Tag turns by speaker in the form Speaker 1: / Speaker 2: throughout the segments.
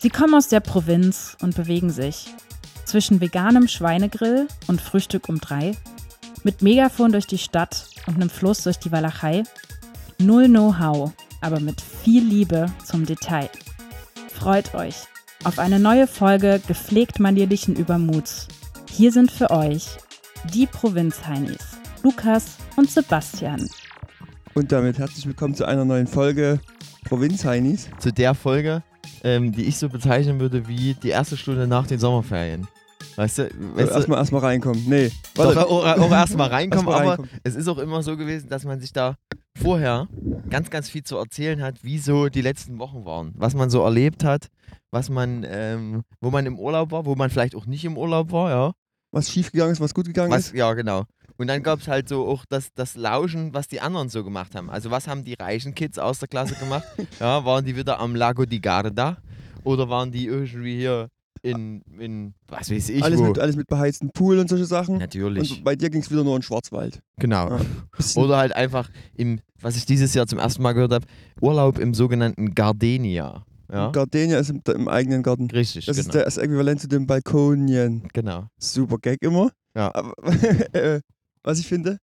Speaker 1: Sie kommen aus der Provinz und bewegen sich zwischen veganem Schweinegrill und Frühstück um drei, mit Megafon durch die Stadt und einem Fluss durch die Walachei. Null Know-how, aber mit viel Liebe zum Detail. Freut euch auf eine neue Folge gepflegt manierlichen Übermuts. Hier sind für euch die Provinzheinis, Lukas und Sebastian.
Speaker 2: Und damit herzlich willkommen zu einer neuen Folge Provinzheinis.
Speaker 3: zu der Folge, ähm, die ich so bezeichnen würde wie die erste Stunde nach den Sommerferien. Weißt du, weißt du
Speaker 2: erstmal erstmal reinkommen. Nee,
Speaker 3: doch, auch, auch erstmal reinkommen,
Speaker 2: Erst
Speaker 3: aber
Speaker 2: reinkommen.
Speaker 3: es ist auch immer so gewesen, dass man sich da vorher ganz, ganz viel zu erzählen hat, wie so die letzten Wochen waren. Was man so erlebt hat, was man, ähm, wo man im Urlaub war, wo man vielleicht auch nicht im Urlaub war, ja.
Speaker 2: was schief gegangen ist, was gut gegangen
Speaker 3: Was,
Speaker 2: ist.
Speaker 3: ja, genau. Und dann gab es halt so auch das, das Lauschen, was die anderen so gemacht haben. Also was haben die reichen Kids aus der Klasse gemacht? ja, waren die wieder am Lago di Garda? Oder waren die irgendwie hier in, in was weiß ich
Speaker 2: Alles
Speaker 3: wo?
Speaker 2: mit, alles mit beheizten Pool und solche Sachen.
Speaker 3: Natürlich,
Speaker 2: Und bei dir ging es wieder nur in Schwarzwald.
Speaker 3: genau.
Speaker 2: Ja. Bisschen-
Speaker 3: Oder halt einfach im, was ich dieses Jahr zum ersten Mal gehört habe, Urlaub im sogenannten Gardenia. Ja,
Speaker 2: Gardenia ist im, im eigenen Garten.
Speaker 3: richtig,
Speaker 2: Das ist
Speaker 3: genau.
Speaker 2: der- das Äquivalent zu dem Balkonien.
Speaker 3: genau.
Speaker 2: Super Gag immer.
Speaker 3: Ja.
Speaker 2: Aber, äh, was ich finde,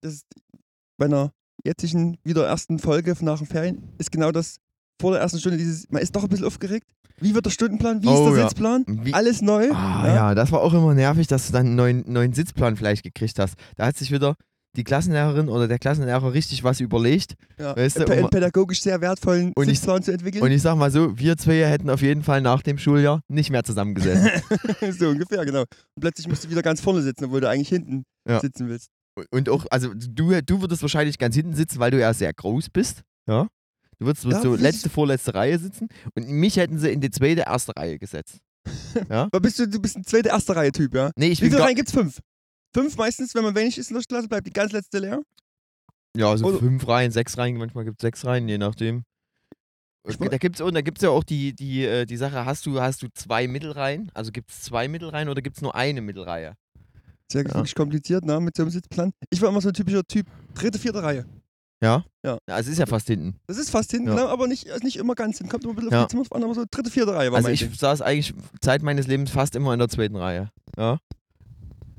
Speaker 2: das ist bei einer jetzigen, wieder ersten Folge nach den Ferien, ist genau das vor der ersten Stunde dieses, man ist doch ein bisschen aufgeregt. Wie wird der Stundenplan? Wie ist
Speaker 3: Oh,
Speaker 2: der
Speaker 3: ja.
Speaker 2: Sitzplan?
Speaker 3: Wie,
Speaker 2: Alles neu.
Speaker 3: Ah, ja. das war auch immer nervig, dass du dann einen neuen, neuen Sitzplan vielleicht gekriegt hast. Da hat sich wieder die Klassenlehrerin oder der Klassenlehrer richtig was überlegt.
Speaker 2: Ja.
Speaker 3: Weißt du, um-
Speaker 2: pädagogisch sehr wertvollen
Speaker 3: Und ich-
Speaker 2: zu entwickeln.
Speaker 3: Und ich sag mal so, wir zwei hätten auf jeden Fall nach dem Schuljahr nicht mehr zusammengesessen.
Speaker 2: so ungefähr, genau. Und plötzlich musst du wieder ganz vorne sitzen, obwohl du eigentlich hinten
Speaker 3: Ja.
Speaker 2: sitzen willst.
Speaker 3: Und auch, also du, du würdest wahrscheinlich ganz hinten sitzen, weil du ja sehr groß bist. Ja. Du würdest
Speaker 2: Ja,
Speaker 3: so letzte, vorletzte Reihe sitzen. Und mich hätten sie in die zweite, erste Reihe gesetzt.
Speaker 2: Aber bist du, du bist ein zweite, erste Reihe-Typ, ja?
Speaker 3: Nee, ich
Speaker 2: Wie viele Reihen gibt's? Fünf. Fünf meistens, wenn man wenig ist in der Klasse, bleibt die ganz letzte leer.
Speaker 3: Ja, so
Speaker 2: Oder-
Speaker 3: fünf Reihen, sechs Reihen, manchmal gibt es sechs Reihen, je nachdem.
Speaker 2: Ich
Speaker 3: Da gibt es da gibt's ja auch die, die, äh, die Sache, hast du, hast du zwei Mittelreihen? Also gibt es zwei Mittelreihen oder gibt es nur eine Mittelreihe?
Speaker 2: Sehr
Speaker 3: Ja.
Speaker 2: wirklich kompliziert, ne, mit so einem Sitzplan. Ich war immer so ein typischer Typ, dritte, vierte Reihe.
Speaker 3: Ja?
Speaker 2: Ja.
Speaker 3: Ja, es ist ja fast hinten.
Speaker 2: Das ist fast hinten,
Speaker 3: Ja.
Speaker 2: ne, aber nicht, ist nicht immer ganz hinten. Kommt immer ein bisschen
Speaker 3: Ja.
Speaker 2: auf die Zimmer an, aber so dritte, vierte Reihe war
Speaker 3: Also
Speaker 2: mein
Speaker 3: ich
Speaker 2: Ding.
Speaker 3: saß eigentlich Zeit meines Lebens fast immer in der zweiten Reihe. Ja?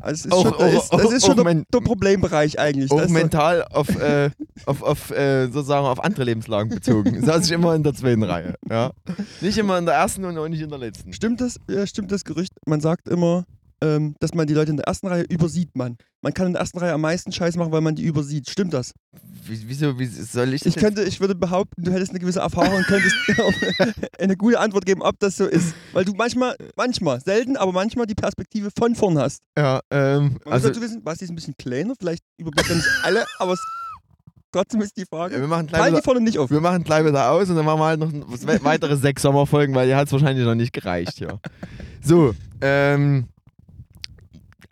Speaker 2: Also ist
Speaker 3: auch-
Speaker 2: schon,
Speaker 3: auch-
Speaker 2: das ist, das
Speaker 3: auch-
Speaker 2: ist schon
Speaker 3: mein-
Speaker 2: der Problembereich eigentlich.
Speaker 3: Auch mental auf, äh, auf, auf äh, sozusagen auf andere Lebenslagen bezogen. saß ich immer in der zweiten Reihe. Ja? Nicht immer in der ersten und auch nicht in der letzten.
Speaker 2: Stimmt das, äh, stimmt das Gerücht? Man sagt immer, ähm, dass man die Leute in der ersten Reihe übersieht man. Man kann in der ersten Reihe am meisten Scheiß machen, weil man die übersieht. Stimmt das?
Speaker 3: Wie, wieso, wie soll ich das
Speaker 2: Ich könnte, ich würde behaupten, du hättest eine gewisse Erfahrung und könntest eine gute Antwort geben, ob das so ist. Weil du manchmal, manchmal, selten, aber manchmal die Perspektive von vorn hast.
Speaker 3: Ja, ähm,
Speaker 2: Man muss
Speaker 3: also
Speaker 2: dazu wissen, Basti ist ein bisschen kleiner, vielleicht überblickt er nicht alle, aber es, trotzdem ist die Frage.
Speaker 3: wir machen gleich
Speaker 2: Fallen die
Speaker 3: wieder,
Speaker 2: vorne nicht auf?
Speaker 3: wir machen gleich wieder aus und dann machen wir halt noch we- weitere sechs Sommerfolgen, weil die hat es wahrscheinlich noch nicht gereicht. Ja. So, ähm,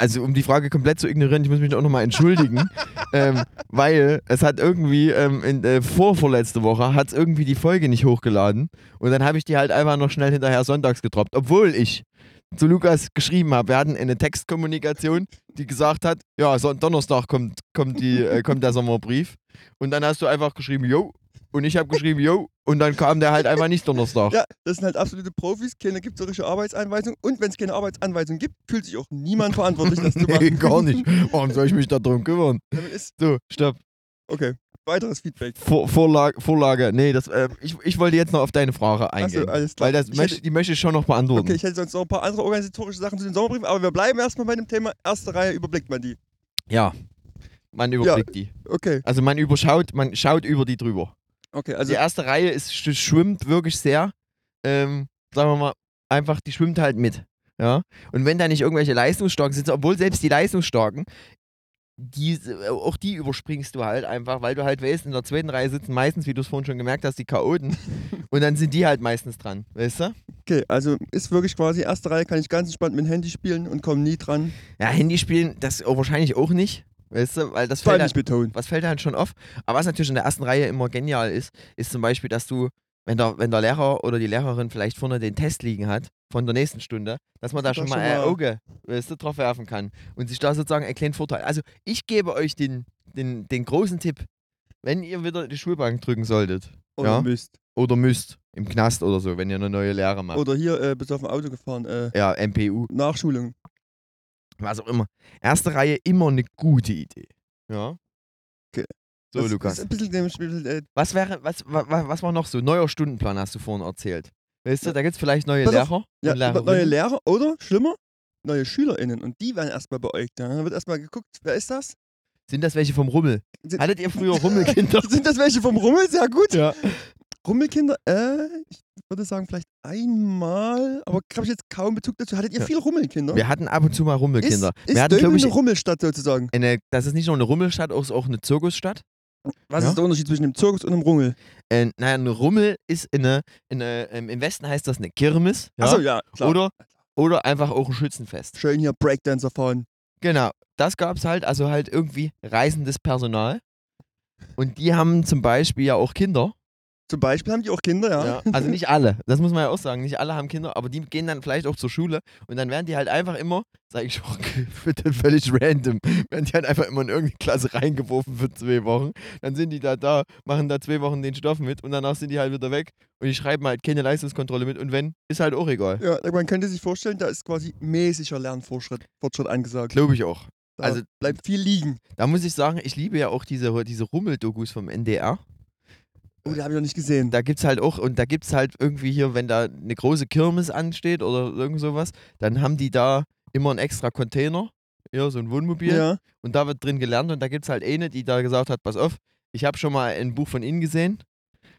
Speaker 3: also um die Frage komplett zu ignorieren, ich muss mich auch nochmal entschuldigen, ähm, weil es hat irgendwie ähm, in, äh, vorvorletzte Woche hat es irgendwie die Folge nicht hochgeladen und dann habe ich die halt einfach noch schnell hinterher sonntags getroppt, obwohl ich zu Lukas geschrieben habe, wir hatten eine Textkommunikation, die gesagt hat, ja, Donnerstag kommt, kommt, die, äh, kommt der Sommerbrief und dann hast du einfach geschrieben, yo, und ich habe geschrieben, yo, und dann kam der halt einfach nicht Donnerstag.
Speaker 2: Ja, das sind halt absolute Profis, keine gibt so richtige Arbeitsanweisung und wenn es keine Arbeitsanweisung gibt, fühlt sich auch niemand verantwortlich, das zu
Speaker 3: nee,
Speaker 2: machen.
Speaker 3: gar nicht. Warum soll ich mich darum kümmern?
Speaker 2: Damit ist,
Speaker 3: So, stopp.
Speaker 2: okay, weiteres Feedback.
Speaker 3: Vor, Vorlage, Vorlage, nee, das, äh, ich, ich wollte jetzt noch auf deine Frage eingehen.
Speaker 2: Achso, alles klar.
Speaker 3: weil das
Speaker 2: Ich
Speaker 3: möchte,
Speaker 2: hätte-
Speaker 3: die möchte ich schon noch beantworten.
Speaker 2: Okay, ich hätte sonst noch ein paar andere organisatorische Sachen zu den Sommerbriefen, aber wir bleiben erstmal bei dem Thema erste Reihe, überblickt man die.
Speaker 3: Ja, man überblickt die.
Speaker 2: Okay,
Speaker 3: Also man überschaut, man schaut über die drüber.
Speaker 2: Okay, also
Speaker 3: die erste Reihe ist, sch- schwimmt wirklich sehr, ähm, sagen wir mal, einfach, die schwimmt halt mit. Ja? Und wenn da nicht irgendwelche Leistungsstarken sind, obwohl selbst die Leistungsstarken, die, auch die überspringst du halt einfach, weil du halt weißt, in der zweiten Reihe sitzen meistens, wie du es vorhin schon gemerkt hast, die Chaoten. und dann sind die halt meistens dran, weißt du?
Speaker 2: Okay, also ist wirklich quasi erste Reihe, kann ich ganz entspannt mit dem Handy spielen und komme nie dran.
Speaker 3: Ja, Handyspielen, das auch wahrscheinlich auch nicht, weißt du, weil das
Speaker 2: Vor
Speaker 3: fällt halt,
Speaker 2: betonen.
Speaker 3: was fällt halt schon auf. Aber was natürlich in der ersten Reihe immer genial ist, ist zum Beispiel, dass du, wenn der, wenn der Lehrer oder die Lehrerin vielleicht vorne den Test liegen hat, von der nächsten Stunde, dass man da schon
Speaker 2: schon
Speaker 3: mal ein Auge weißt du, drauf werfen kann und sich da sozusagen einen kleinen Vorteil. Also ich gebe euch den, den, den großen Tipp, wenn ihr wieder die Schulbank drücken solltet
Speaker 2: Oder
Speaker 3: Ja.
Speaker 2: müsst.
Speaker 3: oder müsst, Im Knast oder so, wenn ihr eine neue Lehre macht.
Speaker 2: Oder hier äh, bist du auf dem Auto gefahren. Äh,
Speaker 3: ja, MPU,
Speaker 2: Nachschulung.
Speaker 3: Was auch immer. Erste Reihe immer eine gute Idee. Ja.
Speaker 2: Okay.
Speaker 3: So,
Speaker 2: das,
Speaker 3: Lukas.
Speaker 2: Das ist ein bisschen, ein bisschen äh,
Speaker 3: Was wäre, was, was, was war noch so? Neuer Stundenplan hast du vorhin erzählt. Weißt du,
Speaker 2: Ja.
Speaker 3: da gibt es vielleicht neue
Speaker 2: Pass auf.
Speaker 3: Lehrer
Speaker 2: ja,
Speaker 3: und
Speaker 2: neue. Lehrer oder, schlimmer, neue SchülerInnen. Und die werden erstmal beäugt. Ja. Dann wird erstmal geguckt, wer ist das?
Speaker 3: Sind das welche vom Rummel?
Speaker 2: Sind,
Speaker 3: Hattet ihr früher Rummelkinder?
Speaker 2: sind das welche vom Rummel? Sehr gut.
Speaker 3: ja.
Speaker 2: Rummelkinder, äh, ich würde sagen, vielleicht einmal, aber habe ich jetzt kaum Bezug dazu. Hattet ihr
Speaker 3: Ja.
Speaker 2: viel Rummelkinder?
Speaker 3: Wir hatten ab und zu mal Rummelkinder.
Speaker 2: Ist, ist
Speaker 3: Wir hatten,
Speaker 2: Döbel
Speaker 3: glaube ich,
Speaker 2: eine Rummelstadt sozusagen?
Speaker 3: eine, das ist nicht nur eine Rummelstadt, auch, auch eine Zirkusstadt.
Speaker 2: Was
Speaker 3: Ja.
Speaker 2: ist der Unterschied zwischen einem Zirkus und einem Rummel?
Speaker 3: Äh, naja, eine Rummel ist eine, eine ähm, im Westen heißt das eine Kirmes. Ja?
Speaker 2: Achso, ja, klar.
Speaker 3: Oder, oder einfach auch ein Schützenfest.
Speaker 2: Schön hier Breakdancer fahren.
Speaker 3: Genau, das gab es halt, also halt irgendwie reisendes Personal. Und die haben zum Beispiel ja auch Kinder.
Speaker 2: Zum Beispiel haben die auch Kinder, ja.
Speaker 3: Ja, also nicht alle, das muss man ja auch sagen. Nicht alle haben Kinder, aber die gehen dann vielleicht auch zur Schule und dann werden die halt einfach immer, sag ich auch, völlig random, werden die halt einfach immer in irgendeine Klasse reingeworfen für zwei Wochen. Dann sind die da da, machen da zwei Wochen den Stoff mit und danach sind die halt wieder weg und die schreiben halt keine Leistungskontrolle mit und wenn, ist halt auch egal.
Speaker 2: Ja, man könnte sich vorstellen, da ist quasi mäßiger Lernfortschritt Fortschritt angesagt.
Speaker 3: Glaube ich auch.
Speaker 2: Da
Speaker 3: also-
Speaker 2: bleibt viel liegen.
Speaker 3: Da muss ich sagen, ich liebe ja auch diese, diese Rummel-Dokus vom NDR.
Speaker 2: Oh, die habe ich noch nicht gesehen.
Speaker 3: Da gibt's halt auch, und da gibt's halt irgendwie hier, wenn da eine große Kirmes ansteht oder irgend sowas, dann haben die da immer einen extra Container, ja, so ein Wohnmobil,
Speaker 2: ja.
Speaker 3: und da wird drin gelernt und da gibt's halt eine, die da gesagt hat, pass auf, ich habe schon mal ein Buch von Ihnen gesehen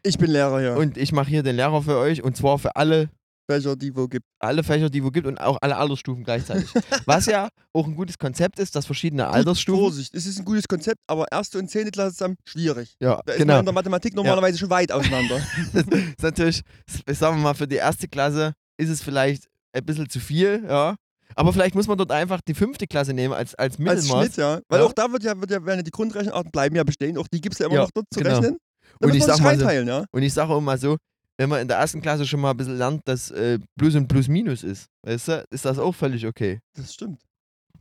Speaker 2: Ich bin Lehrer, ja.
Speaker 3: und ich mache hier den Lehrer für euch und zwar für alle,
Speaker 2: Welcher die wo gibt.
Speaker 3: alle Fächer, die wo gibt und auch alle Altersstufen gleichzeitig. Was ja auch ein gutes Konzept ist, dass verschiedene Altersstufen.
Speaker 2: Vorsicht, es ist ein gutes Konzept, aber erste und zehnte Klasse zusammen schwierig.
Speaker 3: Ja,
Speaker 2: Da ist man
Speaker 3: genau.
Speaker 2: in der Mathematik normalerweise schon weit auseinander.
Speaker 3: ist natürlich, sagen wir mal, für die erste Klasse ist es vielleicht ein bisschen zu viel, ja. Aber vielleicht muss man dort einfach die fünfte Klasse nehmen als, als
Speaker 2: Als
Speaker 3: Mittelmaß.
Speaker 2: Schnitt, ja. Weil
Speaker 3: Ja.
Speaker 2: auch da wird ja, wird ja, werden ja die Grundrechenarten bleiben ja bestehen. Auch die gibt es ja immer
Speaker 3: Ja,
Speaker 2: noch dort zu
Speaker 3: genau.
Speaker 2: rechnen.
Speaker 3: Und ich
Speaker 2: man
Speaker 3: sag mal so-
Speaker 2: ja.
Speaker 3: Und ich sage auch mal so, wenn man in der ersten Klasse schon mal ein bisschen lernt, dass äh, Plus und Plus Minus ist, weißt du, ist das auch völlig okay.
Speaker 2: Das stimmt.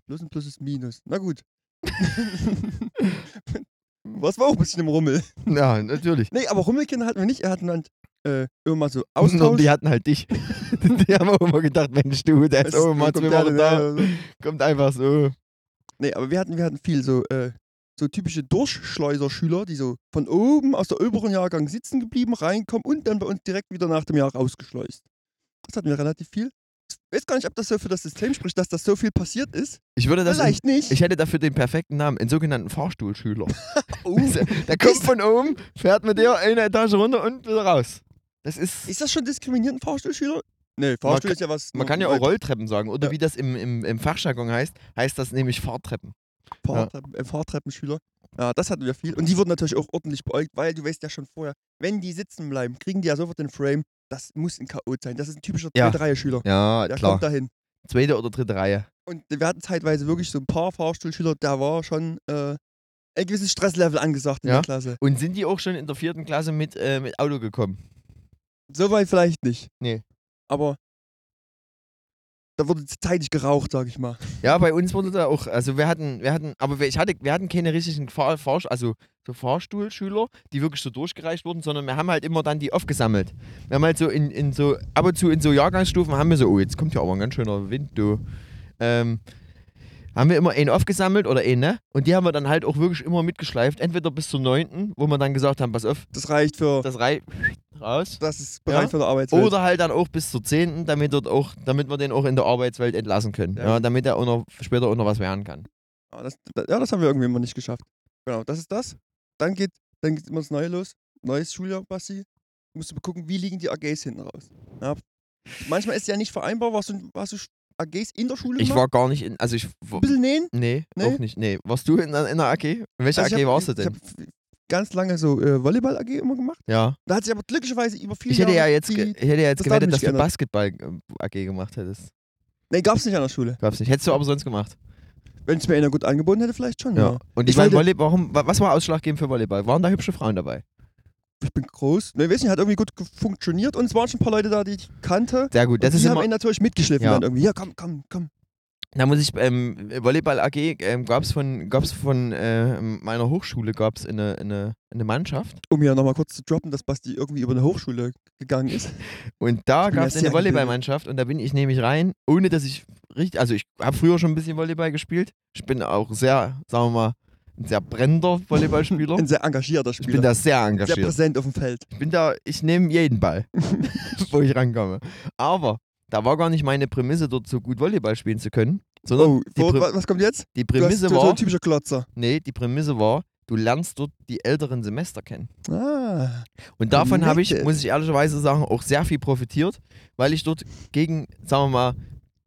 Speaker 2: Plus und Plus ist Minus. Na gut. Was war auch ein bisschen im Rummel.
Speaker 3: Ja, natürlich.
Speaker 2: Nee, aber Rummelkinder hatten wir nicht. Er hatten halt äh, immer so Austausch.
Speaker 3: die hatten halt dich. die haben auch immer gedacht, Mensch, du, der ist auch immer
Speaker 2: kommt
Speaker 3: zwei Wochen da, kommt einfach so.
Speaker 2: Nee, aber wir hatten, wir hatten viel so, äh, so typische Durchschleuserschüler, die so von oben aus der oberen Jahrgang sitzen geblieben, reinkommen und dann bei uns direkt wieder nach dem Jahr rausgeschleust. Das hatten wir relativ viel. Ich weiß gar nicht, ob das so für das System spricht, dass das so viel passiert ist.
Speaker 3: Ich würde das in,
Speaker 2: Vielleicht nicht.
Speaker 3: Ich hätte dafür den perfekten Namen, einen sogenannten Fahrstuhlschüler.
Speaker 2: Oh.
Speaker 3: Der kommt von oben, fährt mit dir eine Etage runter und wieder raus. Das ist.
Speaker 2: Ist das schon diskriminierend, ein Fahrstuhlschüler? Nee, Fahrstuhl
Speaker 3: kann-
Speaker 2: ist ja was.
Speaker 3: Man kann ja auch Rolltreppen sagen. Oder
Speaker 2: Ja.
Speaker 3: wie das im, im, im Fachjargon heißt, heißt das nämlich Fahrtreppen.
Speaker 2: Fahrtreppen, äh, Fahrtreppenschüler. Ja, das hatten wir viel. Und die wurden natürlich auch ordentlich beäugt, weil du weißt ja schon vorher, wenn die sitzen bleiben, kriegen die ja sofort den Frame. Das muss ein K.O. sein. Das ist ein typischer
Speaker 3: Ja.
Speaker 2: zweite Reihe-Schüler.
Speaker 3: Ja,
Speaker 2: Der
Speaker 3: klar.
Speaker 2: kommt dahin.
Speaker 3: Zweite oder dritte Reihe.
Speaker 2: Und wir hatten zeitweise wirklich so ein paar Fahrstuhlschüler, da war schon äh, ein gewisses Stresslevel angesagt in
Speaker 3: Ja.
Speaker 2: der Klasse.
Speaker 3: Und sind die auch schon in der vierten Klasse mit, äh, mit Auto gekommen?
Speaker 2: Soweit vielleicht nicht.
Speaker 3: Nee.
Speaker 2: Aber da wurde zeitig geraucht, sag ich mal.
Speaker 3: Ja, bei uns wurde da auch, also wir hatten, wir hatten, aber ich hatte, wir hatten keine richtigen Fahr, also so Fahrstuhlschüler, die wirklich so durchgereicht wurden, sondern wir haben halt immer dann die aufgesammelt. Wir haben halt so in, in so, ab und zu in so Jahrgangsstufen haben wir so, oh, jetzt kommt ja aber ein ganz schöner Wind, du. Ähm, haben wir immer einen aufgesammelt oder einen, ne? Und die haben wir dann halt auch wirklich immer mitgeschleift, entweder bis zur neunten, wo wir dann gesagt haben, pass auf,
Speaker 2: Das reicht für.
Speaker 3: das reicht raus.
Speaker 2: Das ist bereit
Speaker 3: Ja.
Speaker 2: für eine Arbeitswelt.
Speaker 3: Oder halt dann auch bis zur 10., damit, dort auch, damit wir den auch in der Arbeitswelt entlassen können.
Speaker 2: Ja.
Speaker 3: Ja. damit er auch noch, später auch noch was werden kann.
Speaker 2: Ja das, da- ja, das haben wir irgendwie immer nicht geschafft. Genau, das ist das. Dann geht, dann geht immer das Neue los. Neues Schuljahr, Basti. Du musst mal gucken, wie liegen die AGs hinten raus. Ja. Manchmal ist es ja nicht vereinbar. Warst du, warst du AGs in der Schule
Speaker 3: Ich
Speaker 2: gemacht?
Speaker 3: war gar nicht in, also ich,
Speaker 2: Ein bisschen nähen?
Speaker 3: nee,
Speaker 2: Nee?
Speaker 3: auch nicht, nee. Warst du in, in der AG? In welcher
Speaker 2: Also
Speaker 3: AG
Speaker 2: ich hab-
Speaker 3: warst du
Speaker 2: Ich
Speaker 3: denn?
Speaker 2: habe ganz lange so äh, Volleyball-AG immer gemacht.
Speaker 3: Ja.
Speaker 2: Da hat sich aber glücklicherweise über viele
Speaker 3: Ich hätte ja jetzt,
Speaker 2: die,
Speaker 3: ich hätte ja jetzt
Speaker 2: das
Speaker 3: gewettet, dass du
Speaker 2: geändert.
Speaker 3: Basketball-AG gemacht hättest.
Speaker 2: Nee, gab's nicht an der Schule.
Speaker 3: Gab's nicht. Hättest du aber sonst gemacht.
Speaker 2: Wenn es mir einer gut angeboten hätte, vielleicht schon. Ja.
Speaker 3: Und
Speaker 2: Ich
Speaker 3: ich meine, Volleyball, warum, wa- was war ausschlaggebend für Volleyball? Waren da hübsche Frauen dabei?
Speaker 2: Ich bin groß. Nee, weiß nicht, hat irgendwie gut funktioniert und es waren schon ein paar Leute da, die ich kannte.
Speaker 3: Sehr gut. Das
Speaker 2: und
Speaker 3: ist
Speaker 2: die haben
Speaker 3: immer,
Speaker 2: ihn natürlich mitgeschliffen
Speaker 3: Ja.
Speaker 2: dann irgendwie. Ja, komm, komm, komm.
Speaker 3: Da muss ich, ähm, Volleyball AG ähm, gab es von, gab's von äh, meiner Hochschule gab's eine, eine, eine Mannschaft.
Speaker 2: Um ja nochmal kurz zu droppen, dass Basti irgendwie über eine Hochschule gegangen ist.
Speaker 3: Und da gab es eine Volleyballmannschaft und da bin ich nämlich rein, ohne dass ich richtig, also ich habe früher schon ein bisschen Volleyball gespielt. Ich bin auch sehr, sagen wir mal, ein sehr brennender Volleyballspieler.
Speaker 2: Ein sehr engagierter
Speaker 3: Ich
Speaker 2: Spieler.
Speaker 3: bin da sehr
Speaker 2: sehr
Speaker 3: engagiert.
Speaker 2: präsent auf dem Feld.
Speaker 3: Ich bin da, ich nehme jeden Ball, wo ich rankomme. Aber da war gar nicht meine Prämisse, dort so gut Volleyball spielen zu können. Sondern
Speaker 2: Oh, wa- was kommt jetzt?
Speaker 3: die
Speaker 2: Du, hast,
Speaker 3: Prämisse
Speaker 2: du so
Speaker 3: war,
Speaker 2: ein typischer Klotzer.
Speaker 3: nee, die Prämisse war, du lernst dort die älteren Semester kennen.
Speaker 2: Ah,
Speaker 3: Und davon habe ich, muss ich ehrlicherweise sagen, auch sehr viel profitiert, weil ich dort gegen, sagen wir mal,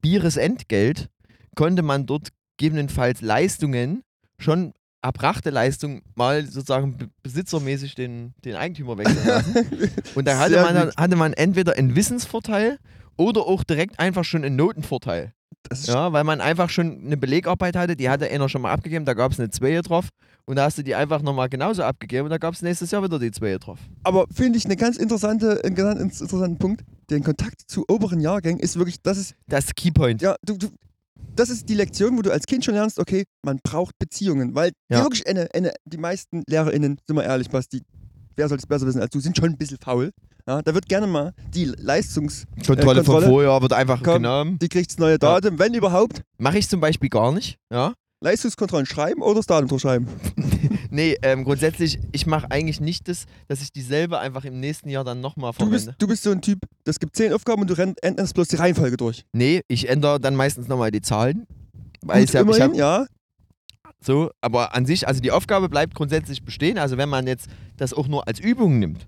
Speaker 3: Bieres Entgelt konnte man dort gegebenenfalls Leistungen, schon erbrachte Leistungen, mal sozusagen be- besitzermäßig den, den Eigentümer wechseln lassen. Und da hatte man, dann, hatte man entweder einen Wissensvorteil oder auch direkt einfach schon einen Notenvorteil. Ja, weil man einfach schon eine Belegarbeit hatte, die hatte einer schon mal abgegeben, da gab es eine 2 drauf und da hast du die einfach nochmal genauso abgegeben und da gab es nächstes Jahr wieder die 2 drauf.
Speaker 2: Aber finde ich eine ganz interessante, einen ganz interessanten Punkt. Den Kontakt zu oberen Jahrgängen ist wirklich, das ist,
Speaker 3: Das Keypoint.
Speaker 2: ja, du, du, das ist die Lektion, wo du als Kind schon lernst, okay, man braucht Beziehungen, weil die
Speaker 3: Ja.
Speaker 2: wirklich eine, eine, die meisten LehrerInnen, sind wir ehrlich, Basti, wer soll es besser wissen als du, sind schon ein bisschen faul. Ja, da wird gerne mal die Leistungs,
Speaker 3: Kontrolle,
Speaker 2: Äh,
Speaker 3: vom
Speaker 2: Kontrolle.
Speaker 3: Vorjahr wird einfach
Speaker 2: Komm.
Speaker 3: genommen.
Speaker 2: die kriegt das neue Datum, wenn überhaupt,
Speaker 3: Mache ich zum Beispiel gar nicht. Ja?
Speaker 2: Leistungskontrollen schreiben oder das Datum schreiben.
Speaker 3: Nee, ähm, grundsätzlich, ich mache eigentlich nicht das, dass ich dieselbe einfach im nächsten Jahr dann nochmal
Speaker 2: Du bist,
Speaker 3: verwende.
Speaker 2: du bist so ein Typ, das gibt zehn Aufgaben und du änderst bloß die Reihenfolge durch.
Speaker 3: Nee, ich ändere dann meistens nochmal die Zahlen. Weil
Speaker 2: Gut,
Speaker 3: ich hab, ich
Speaker 2: immerhin,
Speaker 3: hab,
Speaker 2: ja.
Speaker 3: so, aber an sich, also die Aufgabe bleibt grundsätzlich bestehen. Also wenn man jetzt das auch nur als Übung nimmt,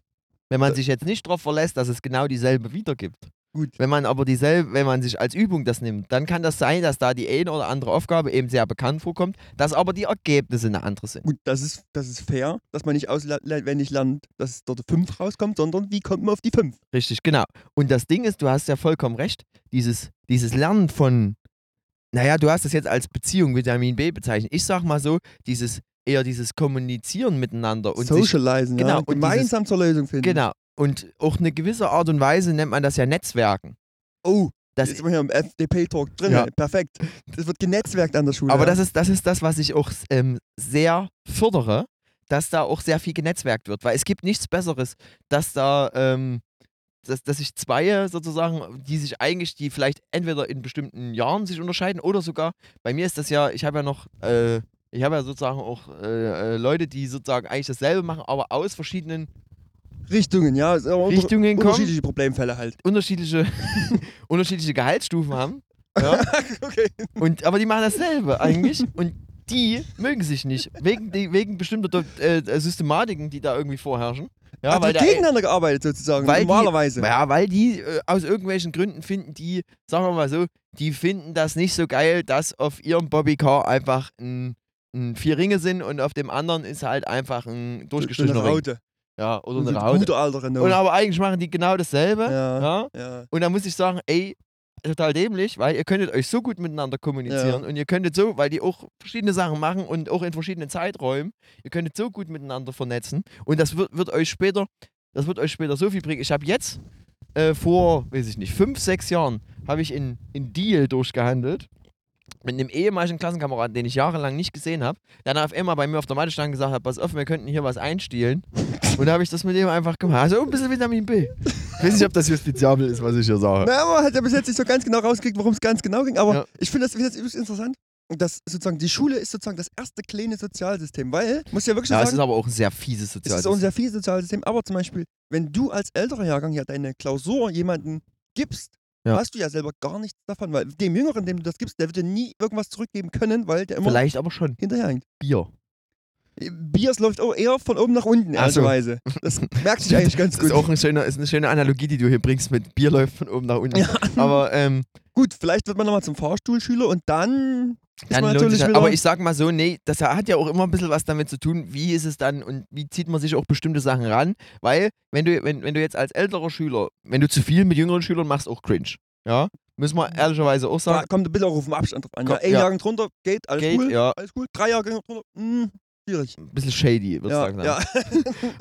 Speaker 3: wenn man
Speaker 2: Äh.
Speaker 3: sich jetzt nicht darauf verlässt, dass es genau dieselbe wiedergibt.
Speaker 2: Gut.
Speaker 3: Wenn man aber dieselbe, wenn man sich als Übung das nimmt, dann kann das sein, dass da die eine oder andere Aufgabe eben sehr bekannt vorkommt, dass aber die Ergebnisse eine andere sind.
Speaker 2: Gut, das ist, das ist fair, dass man nicht auswendig lernt, dass dort 5 rauskommt, sondern wie kommt man auf die 5?
Speaker 3: Richtig, genau. Und das Ding ist, du hast ja vollkommen recht, dieses, dieses Lernen von, naja, du hast das jetzt als Beziehung Vitamin B bezeichnet. Ich sag mal so, dieses eher dieses Kommunizieren miteinander und sich,
Speaker 2: Socializen,
Speaker 3: genau,
Speaker 2: ja.
Speaker 3: und
Speaker 2: Gemeinsam zur Lösung finden.
Speaker 3: genau. Und auch eine gewisse Art und Weise nennt man das ja Netzwerken.
Speaker 2: Oh,
Speaker 3: Das,
Speaker 2: jetzt sind wir hier im FDP-Talk drin.
Speaker 3: Ja.
Speaker 2: Perfekt. Das wird genetzwerkt an der Schule.
Speaker 3: aber
Speaker 2: ja.
Speaker 3: das ist, das ist das, was ich auch ähm, sehr fördere, dass da auch sehr viel genetzwerkt wird. Weil es gibt nichts Besseres, dass da, ähm, dass, dass sich zwei sozusagen, die sich eigentlich, die vielleicht entweder in bestimmten Jahren sich unterscheiden oder sogar, bei mir ist das ja, ich habe ja noch, äh, ich habe ja sozusagen auch äh, äh, Leute, die sozusagen eigentlich dasselbe machen, aber aus verschiedenen
Speaker 2: Richtungen, ja.
Speaker 3: Richtungen kommen,
Speaker 2: Unterschiedliche Problemfälle halt.
Speaker 3: unterschiedliche, unterschiedliche Gehaltsstufen haben. Ja?
Speaker 2: okay.
Speaker 3: Und, aber die machen dasselbe eigentlich und die mögen sich nicht. Wegen, die, wegen bestimmter Do- äh, Systematiken, die da irgendwie vorherrschen. Ja,
Speaker 2: Ja,
Speaker 3: weil da,
Speaker 2: gegeneinander gearbeitet sozusagen,
Speaker 3: weil die-
Speaker 2: normalerweise.
Speaker 3: ja, weil die äh, aus irgendwelchen Gründen finden, die, sagen wir mal so, die finden das nicht so geil, dass auf ihrem Bobbycar einfach ein, ein vier Ringe sind und auf dem anderen ist halt einfach ein durchgestrichener Ring.
Speaker 2: Raute.
Speaker 3: Ja, oder
Speaker 2: Und
Speaker 3: eine Raute.
Speaker 2: Gute alte
Speaker 3: Und
Speaker 2: Renault.
Speaker 3: aber eigentlich machen die genau dasselbe.
Speaker 2: Ja.
Speaker 3: ja?
Speaker 2: Ja.
Speaker 3: Und da muss ich sagen, ey, total dämlich, weil ihr könntet euch so gut miteinander kommunizieren und ihr könntet so, weil die auch verschiedene Sachen machen und auch in verschiedenen Zeiträumen, ihr könntet so gut miteinander vernetzen und das wird, wird euch später, das wird euch später so viel bringen. Ich habe jetzt äh, vor, weiß ich nicht, fünf, sechs Jahren habe ich in, in Deal durchgehandelt mit einem ehemaligen Klassenkameraden, den ich jahrelang nicht gesehen habe, der dann auf einmal bei mir auf der Matte stand und gesagt hat, pass auf, wir könnten hier was einstielen. Und da habe ich das mit dem einfach gemacht. Also ein bisschen Vitamin B. Ich weiß nicht, ob das justiziabel ist, was ich hier sage.
Speaker 2: Na, aber hat ja bis jetzt nicht so ganz genau rausgekriegt, worum es ganz genau ging. Aber
Speaker 3: Ja.
Speaker 2: ich finde das, find das übrigens interessant. dass sozusagen die Schule ist sozusagen das erste kleine Sozialsystem, weil, muss ja wirklich
Speaker 3: Ja, es
Speaker 2: sagen,
Speaker 3: ist aber auch ein sehr fieses
Speaker 2: es ist auch ein
Speaker 3: Sozialsystem.
Speaker 2: sehr viel Sozialsystem, aber zum Beispiel, wenn du als älterer Jahrgang ja deine Klausur jemanden gibst,
Speaker 3: Ja.
Speaker 2: hast du ja selber gar nichts davon, weil dem Jüngeren, dem du das gibst, der wird dir nie irgendwas zurückgeben können, weil der immer
Speaker 3: Vielleicht aber schon
Speaker 2: hinterherhängt.
Speaker 3: Bier.
Speaker 2: Biers läuft auch eher von oben nach unten,
Speaker 3: Ach so.
Speaker 2: ehrlicherweise. Das merkt sich eigentlich ganz
Speaker 3: Das
Speaker 2: gut.
Speaker 3: ist auch eine schöne, ist eine schöne Analogie, die du hier bringst mit Bier läuft von oben nach unten.
Speaker 2: Ja.
Speaker 3: Aber ähm,
Speaker 2: Gut, vielleicht wird man nochmal zum Fahrstuhlschüler und dann
Speaker 3: Dann lohnt sich,
Speaker 2: wieder...
Speaker 3: aber ich sag mal so, nee, das hat ja auch immer ein bisschen was damit zu tun, wie ist es dann und wie zieht man sich auch bestimmte Sachen ran. Weil, wenn du, wenn, wenn du jetzt als älterer Schüler, wenn du zu viel mit jüngeren Schülern machst, auch cringe. Ja, müssen wir ehrlicherweise auch
Speaker 2: da
Speaker 3: sagen.
Speaker 2: kommt ein bisschen auch auf den Abstand drauf an.
Speaker 3: Komm,
Speaker 2: Ja, ein
Speaker 3: ja.
Speaker 2: Jahrgang drunter geht, alles
Speaker 3: Geht,
Speaker 2: cool,
Speaker 3: ja.
Speaker 2: alles cool. Drei Jahrgänge drunter, mh, schwierig.
Speaker 3: Ein bisschen shady, würde ich
Speaker 2: Ja,
Speaker 3: sagen.
Speaker 2: ja.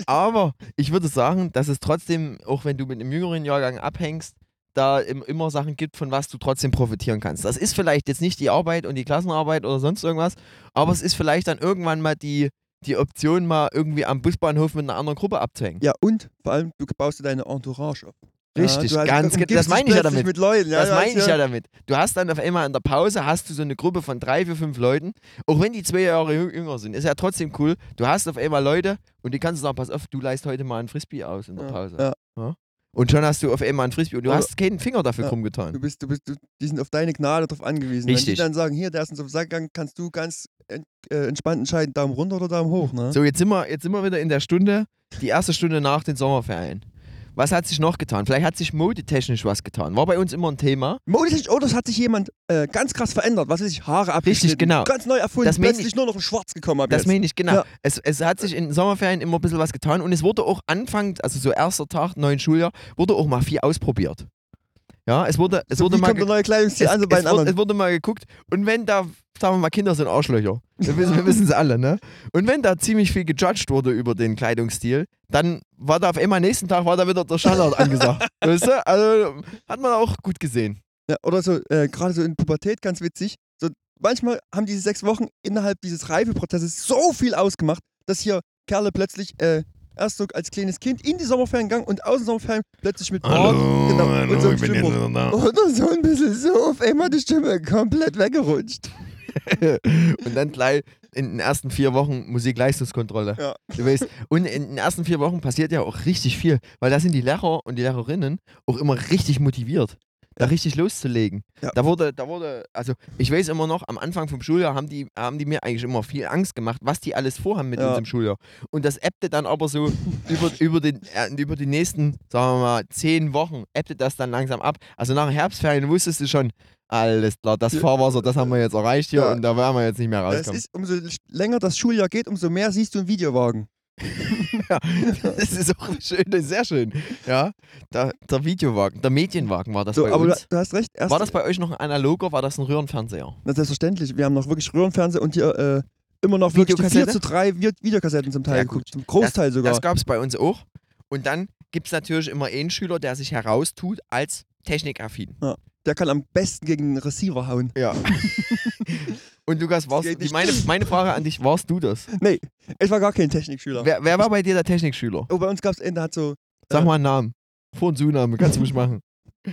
Speaker 3: Aber ich würde sagen, dass es trotzdem, auch wenn du mit einem jüngeren Jahrgang abhängst, da im, immer Sachen gibt, von was du trotzdem profitieren kannst. Das ist vielleicht jetzt nicht die Arbeit und die Klassenarbeit oder sonst irgendwas, aber es ist vielleicht dann irgendwann mal die, die Option, mal irgendwie am Busbahnhof mit einer anderen Gruppe abzuhängen.
Speaker 2: Ja, und vor allem, du baust dir deine Entourage auf.
Speaker 3: Richtig,
Speaker 2: ja,
Speaker 3: ganz genau. Das meine ich ja damit.
Speaker 2: Mit Leuten, ja,
Speaker 3: das
Speaker 2: du
Speaker 3: meine
Speaker 2: hast
Speaker 3: ich ja damit. Du hast dann auf einmal in der Pause hast du so eine Gruppe von drei, vier, fünf Leuten, auch wenn die zwei Jahre jü- jünger sind, ist ja trotzdem cool. Du hast auf einmal Leute und die kannst du sagen, pass auf, du leist heute mal ein Frisbee aus in der
Speaker 2: Ja,
Speaker 3: Pause.
Speaker 2: ja.
Speaker 3: Und schon hast du auf einmal ein Frisbee und du
Speaker 2: Aber-
Speaker 3: hast keinen Finger dafür
Speaker 2: Ja.
Speaker 3: krumm getan.
Speaker 2: Du bist, du bist, du, die sind auf deine Gnade drauf angewiesen. Wenn
Speaker 3: Richtig.
Speaker 2: die dann sagen, hier, der ist uns auf den Sack gegangen, kannst du ganz äh, entspannt entscheiden, Daumen runter oder Daumen hoch, ne?
Speaker 3: So, jetzt sind, wir, jetzt sind wir wieder in der Stunde, die erste Stunde nach den Sommerferien. Was hat sich noch getan? Vielleicht hat sich modetechnisch was getan. War bei uns immer ein Thema.
Speaker 2: Modetechnisch, oh, das hat sich jemand äh, ganz krass verändert. Was weiß ich, Haare abgeschnitten.
Speaker 3: genau.
Speaker 2: Ganz neu erfunden.
Speaker 3: Das
Speaker 2: plötzlich
Speaker 3: ich-
Speaker 2: nur noch in schwarz gekommen ab
Speaker 3: Das meine ich, genau.
Speaker 2: Ja.
Speaker 3: Es, es hat sich in Sommerferien immer ein bisschen was getan und es wurde auch Anfang, also so erster Tag, neuen Schuljahr, wurde auch mal viel ausprobiert. Ja, es wurde, es
Speaker 2: so,
Speaker 3: wurde mal
Speaker 2: kommt neue Kleidungsstil
Speaker 3: es,
Speaker 2: an, so bei
Speaker 3: es, wurde, es wurde mal geguckt und wenn da, sagen wir mal, Kinder sind Arschlöcher. Wir wissen, wir wissen es alle, ne? Und wenn da ziemlich viel gejudged wurde über den Kleidungsstil, dann war da auf einmal nächsten Tag war da wieder der Standard angesagt. weißt du? Also hat man auch gut gesehen.
Speaker 2: Ja, oder so, äh, gerade so in Pubertät, ganz witzig. So, manchmal haben diese sechs Wochen innerhalb dieses Reifeprozesses so viel ausgemacht, dass hier Kerle plötzlich äh, erst so als kleines Kind in die Sommerferien gegangen und aus den Sommerferien plötzlich mit Bart genau, und so ein Stimmbruch. Oder so ein bisschen so, auf einmal die Stimme komplett weggerutscht.
Speaker 3: und dann gleich in den ersten vier Wochen Musikleistungskontrolle.
Speaker 2: Ja.
Speaker 3: Du weißt, und in den ersten vier Wochen passiert ja auch richtig viel, weil da sind die Lehrer und die Lehrerinnen auch immer richtig motiviert, da richtig loszulegen.
Speaker 2: Ja.
Speaker 3: Da wurde, da wurde, also ich weiß immer noch, am Anfang vom Schuljahr haben die, haben die mir eigentlich immer viel Angst gemacht, was die alles vorhaben mit
Speaker 2: Ja.
Speaker 3: uns im Schuljahr. Und das ebbte dann aber so über, über, den, über die nächsten, sagen wir mal, zehn Wochen, ebbte das dann langsam ab. Also nach Herbstferien wusstest du schon, alles klar, das
Speaker 2: Ja.
Speaker 3: Fahrwasser, das haben wir jetzt erreicht hier
Speaker 2: Ja.
Speaker 3: und da werden wir jetzt nicht mehr rauskommen.
Speaker 2: ist, umso länger das Schuljahr geht, umso mehr siehst du einen Videowagen.
Speaker 3: Ja, das ist auch schön, das ist sehr schön. Ja, der, der Videowagen, der Medienwagen war das
Speaker 2: So,
Speaker 3: bei
Speaker 2: aber du,
Speaker 3: uns.
Speaker 2: du hast recht.
Speaker 3: War das bei euch noch ein analoger, war das ein Röhrenfernseher?
Speaker 2: Na, selbstverständlich. Wir haben noch wirklich Röhrenfernseher und hier äh, immer noch wirklich die 4
Speaker 3: Videokassette?
Speaker 2: zu 3 Vi- Videokassetten zum Teil
Speaker 3: Ja,
Speaker 2: geguckt. Zum Großteil sogar.
Speaker 3: Das gab es bei uns auch. Und dann gibt es natürlich immer einen Schüler, der sich heraustut als technikaffin.
Speaker 2: Der kann am besten gegen den Receiver hauen.
Speaker 3: Ja. Und Lukas, warst, die, meine, meine Frage an dich, warst du das?
Speaker 2: Nee, ich war gar kein Technikschüler.
Speaker 3: Wer, wer war bei dir der Technikschüler?
Speaker 2: Oh, bei uns gab es Ende hat so.
Speaker 3: Sag
Speaker 2: Äh.
Speaker 3: mal einen Namen. Vor- und Zunahme, kannst du mich machen.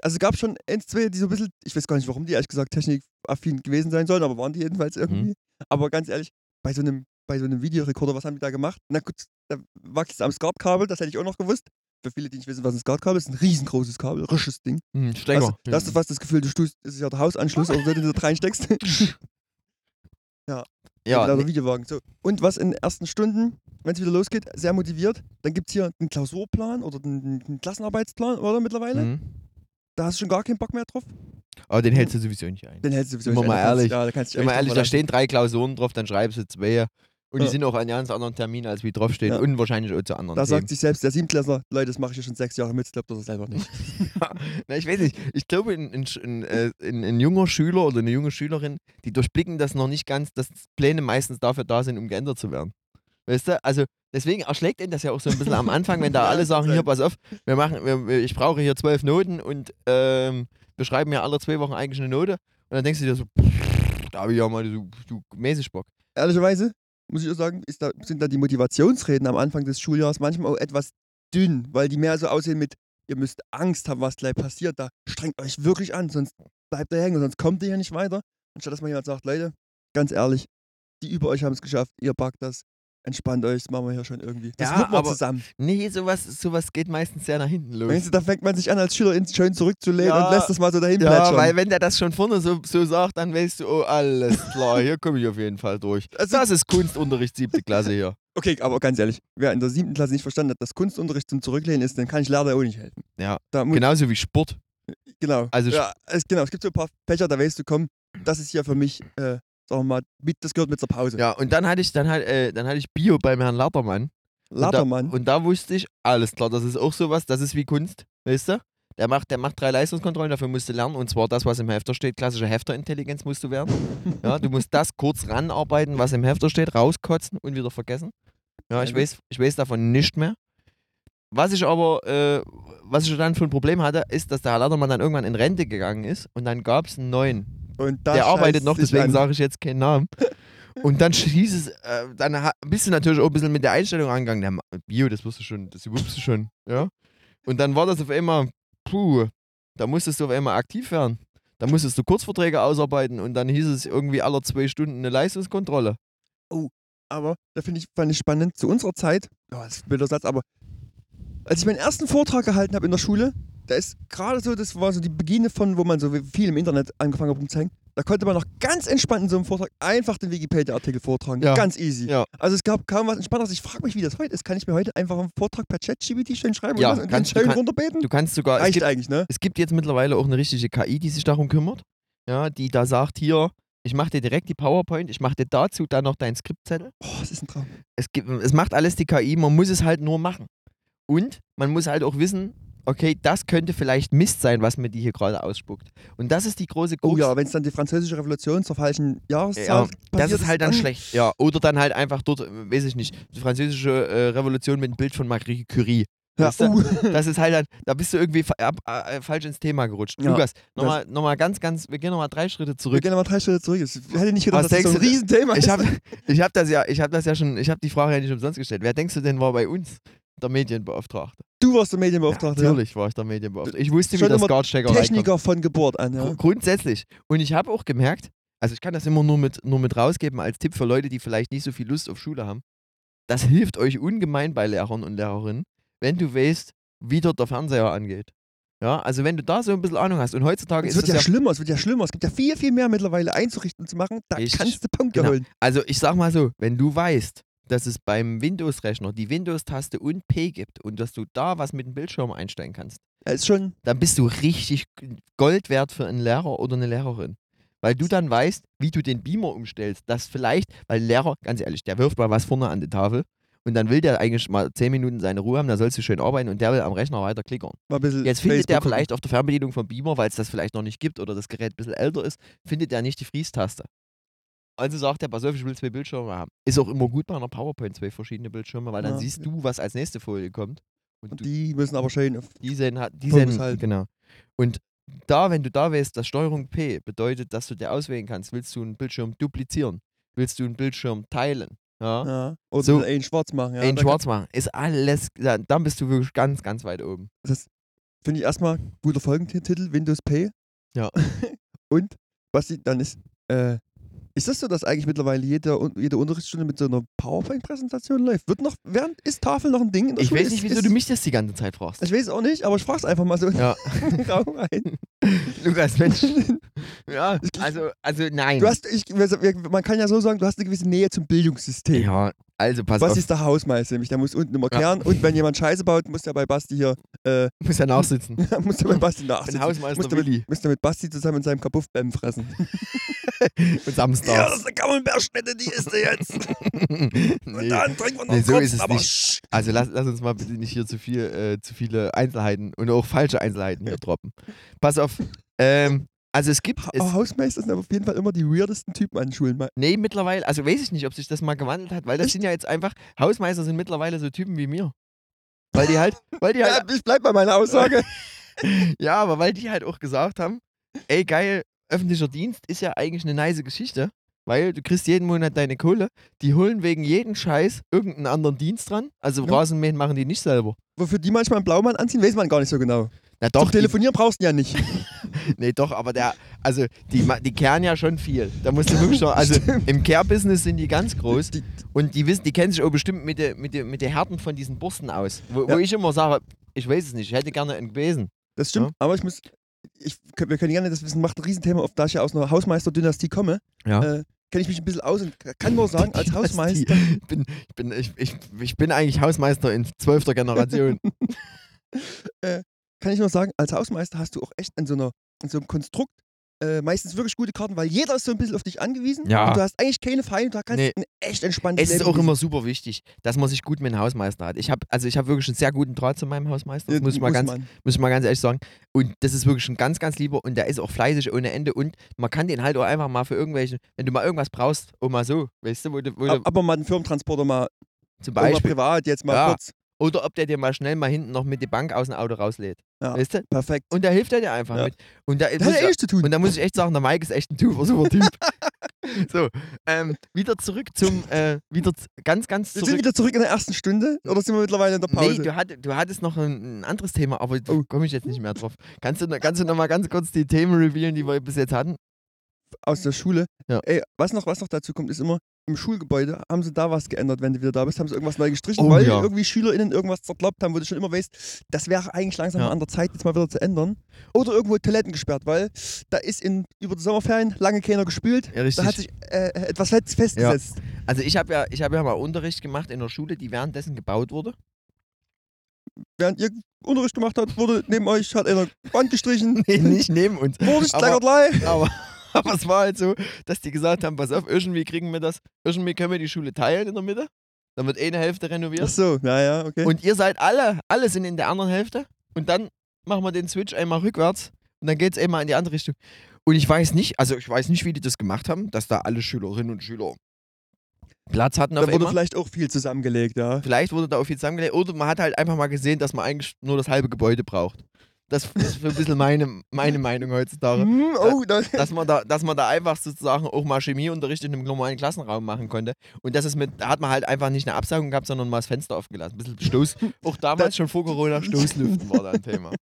Speaker 2: Also gab es schon ein, zwei, die so ein bisschen. Ich weiß gar nicht, warum die ehrlich gesagt technikaffin gewesen sein sollen, aber waren die jedenfalls irgendwie. Aber ganz ehrlich, bei so einem, bei so einem Videorekorder, was haben die da gemacht? Na gut, da wachst am SCART-Kabel, das hätte ich auch noch gewusst. Für viele, die nicht wissen, was ein SCART-Kabel ist, ein riesengroßes Kabel, risches Ding.
Speaker 3: Hm, Stecker.
Speaker 2: Also, da hast du fast das Gefühl, du das ist ja der Hausanschluss, oder wenn du da reinsteckst.
Speaker 3: ja,
Speaker 2: Ja,
Speaker 3: nee,
Speaker 2: Videowagen. So. Und was in den ersten Stunden, wenn es wieder losgeht, sehr motiviert, dann gibt es hier einen Klausurplan oder einen, einen Klassenarbeitsplan, oder mittlerweile?
Speaker 3: hm.
Speaker 2: Da hast du schon gar keinen Bock mehr drauf.
Speaker 3: Aber den hältst du sowieso nicht ein.
Speaker 2: Den hältst du sowieso nicht
Speaker 3: mal
Speaker 2: ein. Kannst-
Speaker 3: ehrlich.
Speaker 2: Ja, da kannst du echt
Speaker 3: ehrlich, da stehen drei Klausuren drauf, dann schreibst du zwei. Und die sind auch an ganz anderen Terminen, als wie draufstehen.
Speaker 2: Ja.
Speaker 3: Und wahrscheinlich auch zu anderen
Speaker 2: Da
Speaker 3: Themen.
Speaker 2: sagt sich selbst der Siebenklässler, Leute, das mache ich ja schon sechs Jahre mit, das glaubt er selber nicht.
Speaker 3: Na, ich weiß nicht. Ich glaube, ein, ein, ein, äh, ein, ein junger Schüler oder eine junge Schülerin, die durchblicken das noch nicht ganz, dass Pläne meistens dafür da sind, um geändert zu werden. Weißt du? Also deswegen erschlägt ihn das ja auch so ein bisschen am Anfang, wenn da alle sagen,
Speaker 2: das
Speaker 3: hier, pass auf, wir machen, wir, wir- ich brauche hier zwölf Noten und ähm, wir schreiben ja alle zwei Wochen eigentlich eine Note. Und dann denkst du dir so, pff, da habe ich ja mal so, so mäßig Bock.
Speaker 2: Ehrlicherweise, muss ich auch sagen, da, sind da die Motivationsreden am Anfang des Schuljahres manchmal auch etwas dünn, weil die mehr so aussehen mit, ihr müsst Angst haben, was gleich passiert. Da strengt euch wirklich an, sonst bleibt ihr hängen, sonst kommt ihr hier nicht weiter. Anstatt dass man jemand sagt, Leute, ganz ehrlich, die über euch haben es geschafft, ihr packt das, entspannt euch, das machen wir hier schon irgendwie. Das
Speaker 3: Ja,
Speaker 2: wird zusammen.
Speaker 3: Nee, sowas, sowas geht meistens sehr nach hinten los.
Speaker 2: Weißt du, da fängt man sich an, als Schüler schön zurückzulehnen
Speaker 3: Ja.
Speaker 2: und lässt das mal so dahin
Speaker 3: Ja,
Speaker 2: plätschern.
Speaker 3: weil wenn der das schon vorne so, so sagt, dann weißt du, oh, alles klar, hier komme ich auf jeden Fall durch.
Speaker 2: Also-
Speaker 3: Das ist Kunstunterricht, siebte Klasse hier.
Speaker 2: Okay, aber ganz ehrlich, wer in der siebten Klasse nicht verstanden hat, dass Kunstunterricht zum Zurücklehnen ist, dann kann ich leider auch nicht helfen.
Speaker 3: Ja, Genauso wie Sport.
Speaker 2: Genau.
Speaker 3: Also
Speaker 2: ja, es, genau, es gibt so ein paar Fächer, da weißt du, komm, das ist hier für mich, äh, sagen wir mal, mit, das gehört mit zur Pause.
Speaker 3: Ja, und dann hatte ich, dann, halt, äh, dann hatte ich Bio beim Herrn Lattermann.
Speaker 2: Lattermann.
Speaker 3: Und da, und da wusste ich, alles klar, das ist auch sowas, das ist wie Kunst, weißt du? Der macht, der macht drei Leistungskontrollen, dafür musst du lernen. Und zwar das, was im Hefter steht. Klassische Hefterintelligenz musst du werden. Ja, du musst das kurz ranarbeiten, was im Hefter steht, rauskotzen und wieder vergessen. Ja, ich weiß, ich weiß davon nicht mehr. was ich aber, äh, was ich dann für ein Problem hatte, ist, dass der Herr Lattermann dann irgendwann in Rente gegangen ist und dann gab es einen neuen. Der arbeitet noch, deswegen sage ich jetzt keinen Namen. Und dann hieß es, äh, dann bist du natürlich auch ein bisschen mit der Einstellung angegangen, der Bio, das du schon, das du schon, ja. Und dann war das auf einmal, puh, da musstest du auf einmal aktiv werden. Da musstest du Kurzverträge ausarbeiten und dann hieß es irgendwie alle zwei Stunden eine Leistungskontrolle.
Speaker 2: Aber da finde ich, fand ich spannend, zu unserer Zeit, oh, das ist ein blöder Satz, aber als ich meinen ersten Vortrag gehalten habe in der Schule, da ist gerade so, das war so die Beginne von, wo man so viel im Internet angefangen hat rumzuhängen, da konnte man noch ganz entspannt in so einem Vortrag einfach den Wikipedia-Artikel vortragen.
Speaker 3: Ja.
Speaker 2: Ganz easy.
Speaker 3: Ja.
Speaker 2: Also es gab kaum was Entspannteres. Ich frage mich, wie das heute ist. Kann ich mir heute einfach einen Vortrag per Chat-GBT schön schreiben
Speaker 3: Ja,
Speaker 2: und, den
Speaker 3: kannst du-
Speaker 2: schön
Speaker 3: kann-
Speaker 2: runterbeten?
Speaker 3: Du kannst sogar, es
Speaker 2: Reicht
Speaker 3: gibt,
Speaker 2: eigentlich, ne?
Speaker 3: es gibt jetzt mittlerweile auch eine richtige KI, die sich darum kümmert, ja, die da sagt, hier, ich mache dir direkt die PowerPoint, ich mache dir dazu dann noch deinen Skriptzettel.
Speaker 2: Oh, das ist ein Traum.
Speaker 3: es, gibt, es macht alles die KI, man muss es halt nur machen. Und man muss halt auch wissen, okay, das könnte vielleicht Mist sein, was mir die hier gerade ausspuckt. Und das ist die große
Speaker 2: Oh
Speaker 3: Krux.
Speaker 2: ja, wenn es dann die französische Revolution zur falschen Jahreszahl
Speaker 3: Ja, das ist halt dann
Speaker 2: dann
Speaker 3: schlecht. Ja, oder dann halt einfach dort, äh, weiß ich nicht, die französische äh, Revolution mit einem Bild von Marie Curie.
Speaker 2: Ja, uh,
Speaker 3: Das ist halt dann, da bist du irgendwie fa ab, äh, falsch ins Thema gerutscht.
Speaker 2: Ja,
Speaker 3: Lukas, nochmal noch mal ganz, ganz, wir gehen nochmal drei Schritte
Speaker 2: wir
Speaker 3: zurück.
Speaker 2: gehen nochmal drei Schritte zurück. Ich hätte nicht gedacht,
Speaker 3: Was
Speaker 2: dass das so ein Riesenthema
Speaker 3: Ich
Speaker 2: ist.
Speaker 3: habe ich hab das, ja, ich hab das ja schon, ich habe die Frage ja nicht umsonst gestellt. Wer denkst du denn war bei uns der Medienbeauftragte?
Speaker 2: Du warst der Medienbeauftragte. ja.
Speaker 3: Natürlich war ich der Medienbeauftragte. Ich wusste, wie
Speaker 2: Schon
Speaker 3: das
Speaker 2: immer
Speaker 3: Guardstecker reinkommt.
Speaker 2: Techniker von Geburt an, ja.
Speaker 3: Gru- Grundsätzlich. Und ich habe auch gemerkt, also ich kann das immer nur mit, nur mit rausgeben als Tipp für Leute, die vielleicht nicht so viel Lust auf Schule haben. Das hilft euch ungemein bei Lehrern und Lehrerinnen, wenn du weißt, wie dort der Fernseher angeht. Ja, also wenn du da so ein bisschen Ahnung hast und heutzutage
Speaker 2: Es
Speaker 3: ist
Speaker 2: wird
Speaker 3: es
Speaker 2: ja
Speaker 3: ja,
Speaker 2: schlimmer, es wird ja schlimmer. Es gibt ja viel, viel mehr mittlerweile einzurichten und zu machen. Da
Speaker 3: Richtig.
Speaker 2: kannst du Punkte
Speaker 3: Genau.
Speaker 2: holen.
Speaker 3: also ich sag mal so, wenn du weißt, dass es beim Windows-Rechner die Windows-Taste und P gibt und dass du da was mit dem Bildschirm einstellen kannst,
Speaker 2: Ja, ist schon,
Speaker 3: dann bist du richtig Gold wert für einen Lehrer oder eine Lehrerin. Weil du dann weißt, wie du den Beamer umstellst. Das vielleicht, weil Lehrer, ganz ehrlich, der wirft mal was vorne an die Tafel und dann will der eigentlich mal 10 Minuten seine Ruhe haben, da sollst du schön arbeiten und der will am Rechner weiter klickern. Jetzt findet der
Speaker 2: Facebook
Speaker 3: vielleicht auf der Fernbedienung vom Beamer, weil es das vielleicht noch nicht gibt oder das Gerät ein bisschen älter ist, findet er nicht die Freeze-Taste. Also sagt er, pass auf, ich will zwei Bildschirme haben. Ist auch immer gut bei einer PowerPoint, zwei verschiedene Bildschirme, weil dann
Speaker 2: Ja.
Speaker 3: siehst du, was als nächste Folie kommt. Und
Speaker 2: Und die müssen aber schön auf.
Speaker 3: die sehen, die sehen
Speaker 2: halten.
Speaker 3: genau. Und da, wenn du da weißt, dass Steuerung P bedeutet, dass du dir auswählen kannst, willst du einen Bildschirm duplizieren, willst du einen Bildschirm teilen, ja,
Speaker 2: Ja. Oder
Speaker 3: So.
Speaker 2: einen schwarz machen. Ja.
Speaker 3: einen schwarz machen, ist alles, da- dann bist du wirklich ganz, ganz weit oben.
Speaker 2: Das finde ich erstmal guter Folgentitel, Windows Pay.
Speaker 3: Ja.
Speaker 2: und was die, dann ist, äh, ist das so, dass eigentlich mittlerweile jede, jede Unterrichtsstunde mit so einer PowerPoint-Präsentation läuft? Wird noch, während, ist Tafel noch ein Ding in der
Speaker 3: Ich
Speaker 2: Schule?
Speaker 3: weiß nicht, wieso
Speaker 2: ist,
Speaker 3: du mich das die ganze Zeit fragst.
Speaker 2: Ich weiß es auch nicht, aber ich frage es einfach mal so in
Speaker 3: Ja,
Speaker 2: den Raum rein.
Speaker 3: Lukas, Mensch. Ja, also, also nein.
Speaker 2: Du hast, ich, man kann ja so sagen, du hast eine gewisse Nähe zum Bildungssystem.
Speaker 3: ja, also pass
Speaker 2: Was
Speaker 3: auf,
Speaker 2: ist der Hausmeister? Nämlich, der muss unten immer
Speaker 3: Ja.
Speaker 2: kehren. Und wenn jemand Scheiße baut, muss der bei Basti hier, äh,
Speaker 3: muss ja nachsitzen.
Speaker 2: muss der bei Basti
Speaker 3: Ein
Speaker 2: nachsitzen.
Speaker 3: Hausmeister
Speaker 2: Muss der, mit, muss der mit Basti zusammen in seinem Kapuffbäm fressen.
Speaker 3: und Samstag.
Speaker 2: ist eine Camembert-Schnitte, die isst du jetzt.
Speaker 3: nee.
Speaker 2: trinken wir
Speaker 3: Nee, so ist es nicht. Also lass, lass uns mal bitte nicht hier zu viel, äh, zu viele Einzelheiten und auch falsche Einzelheiten hier droppen. Pass auf. Ähm, also es gibt, es,
Speaker 2: Aber Hausmeister sind auf jeden Fall immer die weirdesten Typen an Schulen.
Speaker 3: Nee, mittlerweile, also weiß ich nicht, ob sich das mal gewandelt hat, weil das
Speaker 2: Echt?
Speaker 3: sind ja jetzt einfach, Hausmeister sind mittlerweile so Typen wie mir. Weil die halt, weil die
Speaker 2: Ja,
Speaker 3: halt,
Speaker 2: ich bleib bei meiner Aussage.
Speaker 3: ja, aber weil die halt auch gesagt haben, ey geil, öffentlicher Dienst ist ja eigentlich eine nice Geschichte, weil du kriegst jeden Monat deine Kohle, die holen wegen jeden Scheiß irgendeinen anderen Dienst dran, also
Speaker 2: Ja.
Speaker 3: Rasenmähen machen die nicht selber.
Speaker 2: Wofür die manchmal einen Blaumann anziehen, weiß man gar nicht so genau.
Speaker 3: Na
Speaker 2: Zum
Speaker 3: doch, die,
Speaker 2: Telefonieren brauchst du ja nicht.
Speaker 3: Nee, doch, aber der, also die, die kehren ja schon viel. Da musst du wirklich schon, also
Speaker 2: Stimmt.
Speaker 3: im Care-Business sind die ganz groß
Speaker 2: Die-
Speaker 3: und die wissen, die kennen sich auch bestimmt mit den mit der, mit Härten von diesen Borsten aus. Wo, wo
Speaker 2: Ja.
Speaker 3: ich immer sage, ich weiß es nicht, ich hätte gerne einen gewesen.
Speaker 2: Das stimmt,
Speaker 3: Ja.
Speaker 2: aber ich muss. Ich, wir können gerne das wissen, macht ein Riesenthema auf, da ich ja aus einer Hausmeister-Dynastie komme.
Speaker 3: Ja.
Speaker 2: Äh, kenne ich mich ein bisschen aus und kann nur sagen, als Hausmeister.
Speaker 3: Ich bin, ich, bin, ich, ich, ich bin eigentlich Hausmeister in zwölfter Generation.
Speaker 2: kann ich nur sagen, als Hausmeister hast du auch echt in so, einer, in so einem Konstrukt äh, meistens wirklich gute Karten, weil jeder ist so ein bisschen auf dich angewiesen.
Speaker 3: Ja.
Speaker 2: Und du hast eigentlich keine Feinde, da kannst
Speaker 3: Nee.
Speaker 2: du echt entspanntes
Speaker 3: es ist
Speaker 2: Leben
Speaker 3: auch immer super wichtig, dass man sich gut mit einem Hausmeister hat. Ich habe also ich habe wirklich einen sehr guten Draht zu meinem Hausmeister. Das
Speaker 2: Ja,
Speaker 3: muss ich mal ganz
Speaker 2: man.
Speaker 3: muss ich mal ganz ehrlich sagen. Und das ist wirklich ein ganz, ganz lieber und der ist auch fleißig ohne Ende und man kann den halt auch einfach mal für irgendwelche, wenn du mal irgendwas brauchst, auch mal so, weißt du, wo du, wo du
Speaker 2: Ab- Aber mal einen Firmentransporter mal,
Speaker 3: zum Beispiel,
Speaker 2: privat, jetzt mal
Speaker 3: Ja.
Speaker 2: kurz.
Speaker 3: Oder ob der dir mal schnell mal hinten noch mit die Bank aus dem Auto rauslädt.
Speaker 2: Ja.
Speaker 3: Weißt du?
Speaker 2: Perfekt.
Speaker 3: Und da hilft er dir einfach
Speaker 2: Ja.
Speaker 3: mit. Und da,
Speaker 2: Das hat
Speaker 3: ich,
Speaker 2: ja eh zu tun.
Speaker 3: und da muss ich echt sagen, der Mike ist echt ein super, super Typ. so, ähm, wieder zurück zum, äh, wieder ganz, ganz
Speaker 2: wir sind
Speaker 3: zurück.
Speaker 2: wieder zurück in der ersten Stunde oder sind wir mittlerweile in der Pause?
Speaker 3: Nee, du, hatt, du hattest noch ein, ein anderes Thema, aber da
Speaker 2: Oh.
Speaker 3: komme ich jetzt nicht mehr drauf. Kannst du, kannst du noch mal ganz kurz die Themen revealen, die wir bis jetzt hatten?
Speaker 2: aus der Schule.
Speaker 3: Ja.
Speaker 2: Ey, was noch, was noch dazu kommt, ist immer, im Schulgebäude haben sie da was geändert, wenn du wieder da bist, haben sie irgendwas neu gestrichen,
Speaker 3: Oh,
Speaker 2: weil
Speaker 3: ja.
Speaker 2: irgendwie SchülerInnen irgendwas zerkloppt haben, wo du schon immer weißt, das wäre eigentlich langsam
Speaker 3: Ja.
Speaker 2: mal an der Zeit, jetzt mal wieder zu ändern. Oder irgendwo Toiletten gesperrt, weil da ist in, über die Sommerferien lange keiner gespült.
Speaker 3: Ja.
Speaker 2: Da hat sich äh, etwas fest- festgesetzt.
Speaker 3: Also ich habe ja, ich hab ja mal Unterricht gemacht in der Schule, die währenddessen gebaut wurde.
Speaker 2: Während ihr Unterricht gemacht habt, wurde neben euch hat einer Band gestrichen.
Speaker 3: Nee, nicht neben uns.
Speaker 2: Vorsicht,
Speaker 3: Aber-! Aber, aber es war halt so, dass die gesagt haben, pass auf, irgendwie kriegen wir das, irgendwie können wir die Schule teilen in der Mitte. Dann wird eine Hälfte
Speaker 2: Ach
Speaker 3: renoviert.
Speaker 2: so, ja, ja, okay.
Speaker 3: Und ihr seid alle, alle sind in der anderen Hälfte. Und dann machen wir den Switch einmal rückwärts und dann geht es einmal in die andere Richtung. Und ich weiß nicht, also ich weiß nicht, wie die das gemacht haben, dass da alle Schülerinnen und Schüler Platz hatten
Speaker 2: da
Speaker 3: auf
Speaker 2: wurde
Speaker 3: einmal.
Speaker 2: vielleicht auch viel zusammengelegt, ja.
Speaker 3: Vielleicht wurde da auch viel zusammengelegt. Oder man hat halt einfach mal gesehen, dass man eigentlich nur das halbe Gebäude braucht. Das ist für ein bisschen meine, meine Meinung heutzutage.
Speaker 2: Hm, oh, da,
Speaker 3: Dass man, da, dass man da einfach sozusagen auch mal Chemieunterricht in einem normalen Klassenraum machen konnte. Und das ist mit, da hat man halt einfach nicht eine Absaugung gehabt, sondern mal das Fenster offen gelassen. Ein bisschen Stoß, auch damals schon vor Corona, Stoßlüften war da ein Thema.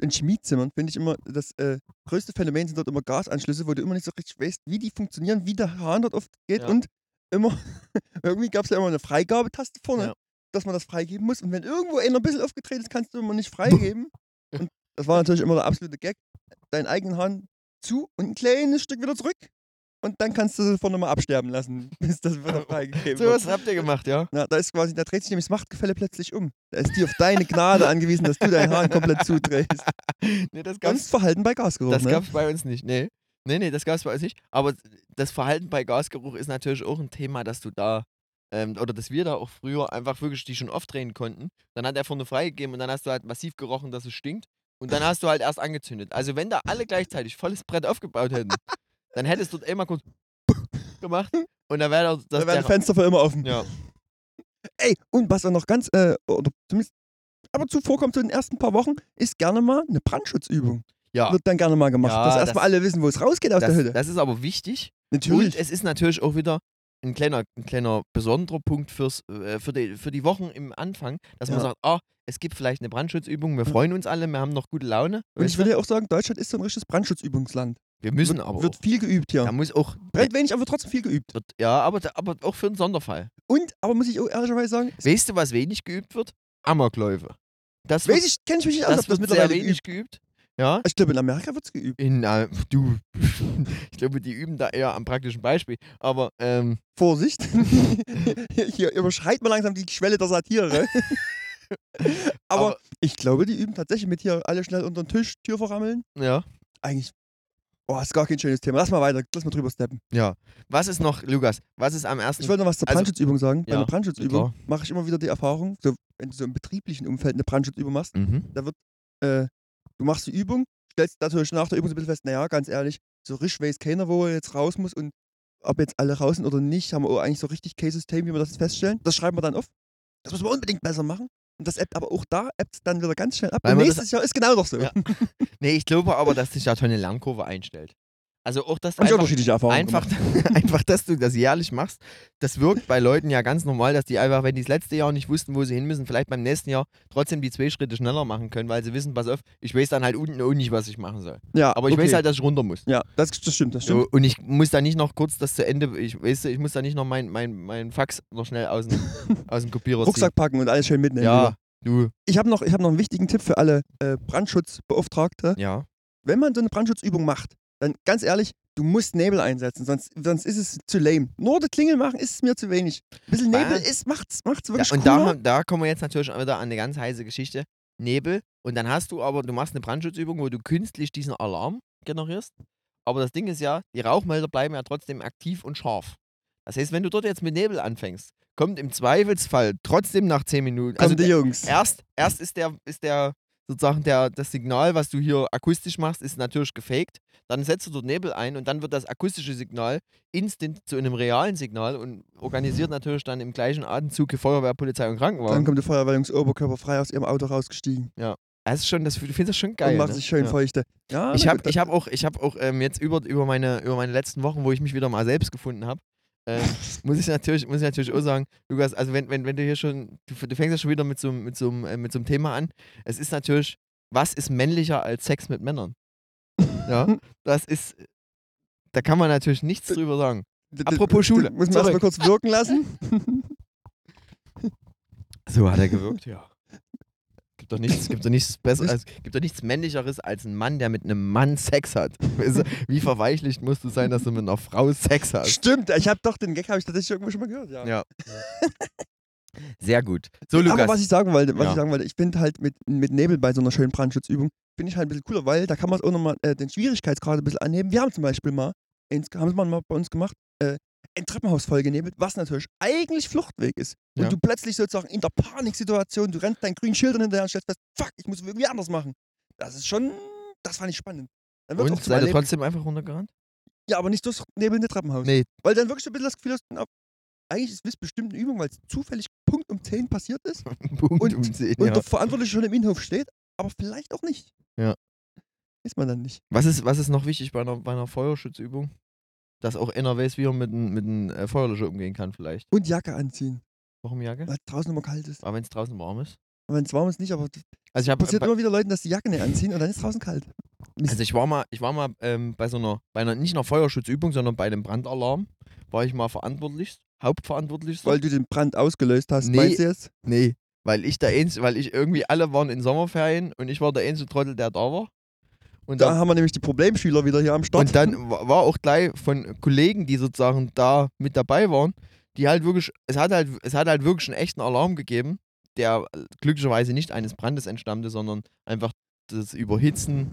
Speaker 2: in Chemiezimmern finde ich immer, das äh, größte Phänomen sind dort immer Gasanschlüsse, wo du immer nicht so richtig weißt, wie die funktionieren, wie der Hahn dort oft geht
Speaker 3: Ja.
Speaker 2: und immer, irgendwie gab es ja immer eine Freigabetaste vorne,
Speaker 3: Ja.
Speaker 2: Dass man das freigeben muss und wenn irgendwo einer ein bisschen aufgedreht ist, kannst du immer nicht freigeben. und das war natürlich immer der absolute Gag, deinen eigenen Hahn zu und ein kleines Stück wieder zurück und dann kannst du sie vorne mal absterben lassen, bis das wieder freigegeben
Speaker 3: So
Speaker 2: wird.
Speaker 3: was habt ihr gemacht, ja?
Speaker 2: Na, da ist quasi, da dreht sich nämlich das Machtgefälle plötzlich um. Da ist die auf deine Gnade angewiesen, dass du deinen Hahn komplett zudrehst.
Speaker 3: Nee, das
Speaker 2: Ganz
Speaker 3: gab's,
Speaker 2: Verhalten bei Gasgeruch,
Speaker 3: das
Speaker 2: ne?
Speaker 3: gab's bei uns nicht. Nee. Nee, nee, das gab's bei uns nicht. Aber das Verhalten bei Gasgeruch ist natürlich auch ein Thema, dass du da, ähm, oder dass wir da auch früher einfach wirklich die schon oft drehen konnten. Dann hat er vorne freigegeben und dann hast du halt massiv gerochen, dass es stinkt. Und dann hast du halt erst angezündet. Also wenn da alle gleichzeitig volles Brett aufgebaut hätten, dann hättest du dort einmal kurz gemacht und dann wäre das
Speaker 2: Da wären
Speaker 3: der
Speaker 2: die Fenster für immer offen.
Speaker 3: Ja.
Speaker 2: Ey, und was dann noch ganz, äh, oder zumindest ab und zu vorkommt so in den ersten paar Wochen, ist gerne mal eine Brandschutzübung.
Speaker 3: Ja,
Speaker 2: Wird dann gerne mal gemacht.
Speaker 3: Ja,
Speaker 2: dass
Speaker 3: das-
Speaker 2: erstmal alle wissen, wo es rausgeht aus
Speaker 3: das,
Speaker 2: der Hütte.
Speaker 3: das ist aber wichtig.
Speaker 2: Natürlich.
Speaker 3: Und es ist natürlich auch wieder ein kleiner, ein kleiner besonderer Punkt fürs, äh, für, die, für die Wochen im Anfang, dass man
Speaker 2: Ja.
Speaker 3: sagt, ah, es gibt vielleicht eine Brandschutzübung, wir freuen uns alle, wir haben noch gute Laune.
Speaker 2: und ich will ja auch sagen, Deutschland ist so ein richtiges Brandschutzübungsland.
Speaker 3: wir müssen
Speaker 2: wird,
Speaker 3: aber
Speaker 2: Wird
Speaker 3: auch.
Speaker 2: viel geübt hier.
Speaker 3: Da muss auch,
Speaker 2: Brennt wenig, aber wird trotzdem viel geübt.
Speaker 3: wird, ja, aber, aber auch für einen Sonderfall.
Speaker 2: Und, aber muss ich auch ehrlicherweise sagen,
Speaker 3: Weißt du, was wenig geübt wird? Amokläufe. Das
Speaker 2: weiß
Speaker 3: wird,
Speaker 2: ich, kenne ich mich nicht aus,
Speaker 3: das
Speaker 2: das
Speaker 3: wird sehr
Speaker 2: mittlerweile
Speaker 3: wenig
Speaker 2: geübt.
Speaker 3: geübt. Ja,
Speaker 2: Ich glaube, in Amerika wird es geübt.
Speaker 3: in, äh, du, ich glaube, die üben da eher am praktischen Beispiel. Aber, ähm,
Speaker 2: Vorsicht. hier überschreit man langsam die Schwelle der Satire. aber,
Speaker 3: Aber-
Speaker 2: ich glaube, die üben tatsächlich mit hier alle schnell unter den Tisch, Tür verrammeln.
Speaker 3: ja.
Speaker 2: Eigentlich, oh, ist gar kein schönes Thema. Lass mal weiter, lass mal drüber steppen.
Speaker 3: Ja. Was ist noch, Lukas, was ist am ersten
Speaker 2: Ich wollte noch was zur
Speaker 3: Also-
Speaker 2: Brandschutzübung sagen. Bei
Speaker 3: Ja,
Speaker 2: einer Brandschutzübung mache ich immer wieder die Erfahrung, so, wenn du so im betrieblichen Umfeld eine Brandschutzübung machst,
Speaker 3: Mhm.
Speaker 2: äh, du machst die Übung, stellst natürlich nach der Übung so ein bisschen fest, naja, ganz ehrlich, so richtig weiß keiner, wo er jetzt raus muss und ob jetzt alle raus sind oder nicht, haben wir eigentlich so richtig K-System, wie wir das jetzt feststellen. Das schreiben wir dann auf. Das müssen wir unbedingt besser machen. Und das appt aber auch da, appt es dann wieder ganz schnell ab.
Speaker 3: Weil
Speaker 2: Und nächstes Jahr ist genau doch so.
Speaker 3: Ja. Nee, ich glaube aber, dass sich da schon eine Lernkurve einstellt. Also auch,
Speaker 2: ich
Speaker 3: einfach,
Speaker 2: unterschiedliche Erfahrungen
Speaker 3: einfach, einfach, dass du das jährlich machst, das wirkt bei Leuten ja ganz normal, dass die einfach, wenn die das letzte Jahr nicht wussten, wo sie hin müssen, vielleicht beim nächsten Jahr trotzdem die zwei Schritte schneller machen können, weil sie wissen, pass auf, ich weiß dann halt unten auch nicht, was ich machen soll.
Speaker 2: Ja,
Speaker 3: Aber ich
Speaker 2: okay.
Speaker 3: weiß halt, dass ich runter muss.
Speaker 2: Ja, das, das stimmt, das stimmt.
Speaker 3: So, und ich muss da nicht noch kurz das zu Ende, ich weiß, ich muss da nicht noch mein, mein, mein Fax noch schnell aus dem, aus dem Kopierer
Speaker 2: Rucksack packen und alles schön mitnehmen.
Speaker 3: ziehen. Ja, du,
Speaker 2: Ich habe noch, ich hab noch einen wichtigen Tipp für alle äh, Brandschutzbeauftragte.
Speaker 3: ja.
Speaker 2: wenn man so eine Brandschutzübung macht, dann ganz ehrlich, du musst Nebel einsetzen, sonst, sonst ist es zu lame. Nur das Klingel machen ist mir zu wenig. Ein bisschen Nebel
Speaker 3: Was?
Speaker 2: ist, macht's, macht's
Speaker 3: Ja,
Speaker 2: wirklich
Speaker 3: und da,
Speaker 2: cooler.
Speaker 3: da kommen wir jetzt natürlich wieder an eine ganz heiße Geschichte. Nebel. Und dann hast du aber, du machst eine Brandschutzübung, wo du künstlich diesen Alarm generierst. Aber das Ding ist ja, die Rauchmelder bleiben ja trotzdem aktiv und scharf. Das heißt, wenn du dort jetzt mit Nebel anfängst, kommt im Zweifelsfall trotzdem nach 10 Minuten. Also
Speaker 2: die Jungs.
Speaker 3: erst, erst ist der, ist der sozusagen der, das Signal, was du hier akustisch machst, ist natürlich gefaked. Dann setzt du dort Nebel ein und dann wird das akustische Signal instant zu einem realen Signal und organisiert natürlich dann im gleichen Atemzug die Feuerwehr, Polizei und
Speaker 2: Dann
Speaker 3: Krankenwagen.
Speaker 2: kommt die Feuerwehrjungs oberkörperfrei aus ihrem Auto rausgestiegen
Speaker 3: Das ist schon, das, finde das schon geil.
Speaker 2: und macht
Speaker 3: ne?
Speaker 2: sich schön
Speaker 3: ja.
Speaker 2: feuchte. Ja,
Speaker 3: Ich habe ich hab auch, ich hab auch ähm, jetzt über, über, meine, über meine letzten Wochen, wo ich mich wieder mal selbst gefunden habe, ähm, muss, ich natürlich, muss ich natürlich auch sagen, Lukas, also wenn, wenn, wenn du hier schon, du, du fängst ja schon wieder mit so, einem- mit, so, äh, mit so einem Thema an. Es ist natürlich, was ist männlicher als Sex mit Männern? Ja, das ist, da kann man natürlich nichts drüber sagen. apropos Schule,
Speaker 2: Muss man erstmal
Speaker 3: zurück.
Speaker 2: kurz wirken lassen.
Speaker 3: So hat er gewirkt, ja. Gibt doch nichts, gibt doch nichts besseres, gibt doch nichts männlicheres als ein Mann, der mit einem Mann Sex hat. Wie verweichlicht musst du sein, dass du mit einer Frau Sex hast?
Speaker 2: Stimmt, ich habe doch den Gag habe ich tatsächlich irgendwo schon mal gehört. Ja.
Speaker 3: Ja. Sehr gut. So, Lukas.
Speaker 2: Aber was ich sagen wollte, was
Speaker 3: Ja.
Speaker 2: ich sagen wollte, ich finde halt mit, mit Nebel bei so einer schönen Brandschutzübung, finde ich halt ein bisschen cooler, weil da kann man auch nochmal äh, den Schwierigkeitsgrad ein bisschen anheben. Wir haben zum Beispiel mal, haben es mal bei uns gemacht, äh, ein Treppenhaus vollgenebelt, was natürlich eigentlich Fluchtweg ist. Und
Speaker 3: Ja.
Speaker 2: du plötzlich sozusagen in der Paniksituation, du rennst deinen grünen Schildern hinterher und stellst fest, fuck, ich muss irgendwie anders machen. Das ist schon, das fand ich spannend. Dann
Speaker 3: Und seid ihr trotzdem einfach runtergerannt?
Speaker 2: ja, aber nicht durchs nebelnde Treppenhaus.
Speaker 3: Nee.
Speaker 2: Weil dann wirklich so ein bisschen das Gefühl hast, na, eigentlich ist es bestimmt eine Übung, weil es zufällig Punkt um 10 passiert ist
Speaker 3: Punkt
Speaker 2: Und-
Speaker 3: um 10,
Speaker 2: und
Speaker 3: ja.
Speaker 2: der Verantwortliche schon im Innenhof steht, aber vielleicht auch nicht.
Speaker 3: Ja.
Speaker 2: Ist man dann nicht.
Speaker 3: Was ist, was ist noch wichtig bei einer, bei einer Feuerschutzübung? Dass auch einer weiß, wie er mit einem äh, Feuerlöscher umgehen kann, vielleicht.
Speaker 2: Und Jacke anziehen,
Speaker 3: Warum Jacke?
Speaker 2: weil es draußen immer kalt ist.
Speaker 3: Aber wenn es draußen warm ist.
Speaker 2: Wenn es warm ist, nicht, aber
Speaker 3: Also ich, hab,
Speaker 2: passiert
Speaker 3: bei,
Speaker 2: immer wieder Leuten, dass die Jacke nicht anziehen und dann ist draußen kalt. Mist.
Speaker 3: also ich war mal, ich war mal ähm, bei so einer, bei einer, nicht einer Feuerschutzübung, sondern bei dem Brandalarm, war ich mal verantwortlich, hauptverantwortlich.
Speaker 2: weil du den Brand ausgelöst hast,
Speaker 3: Nee.
Speaker 2: meinst du jetzt?
Speaker 3: Nee, weil ich der Einzige, weil ich irgendwie alle waren in Sommerferien und ich war der einzige Trottel, der da war. Und
Speaker 2: Da
Speaker 3: dann,
Speaker 2: haben wir nämlich die Problemschüler wieder hier am Start.
Speaker 3: und dann wa- war auch gleich von Kollegen, die sozusagen da mit dabei waren, die halt wirklich, es hat halt, es hat halt wirklich einen echten Alarm gegeben, der glücklicherweise nicht eines Brandes entstammte, sondern einfach das Überhitzen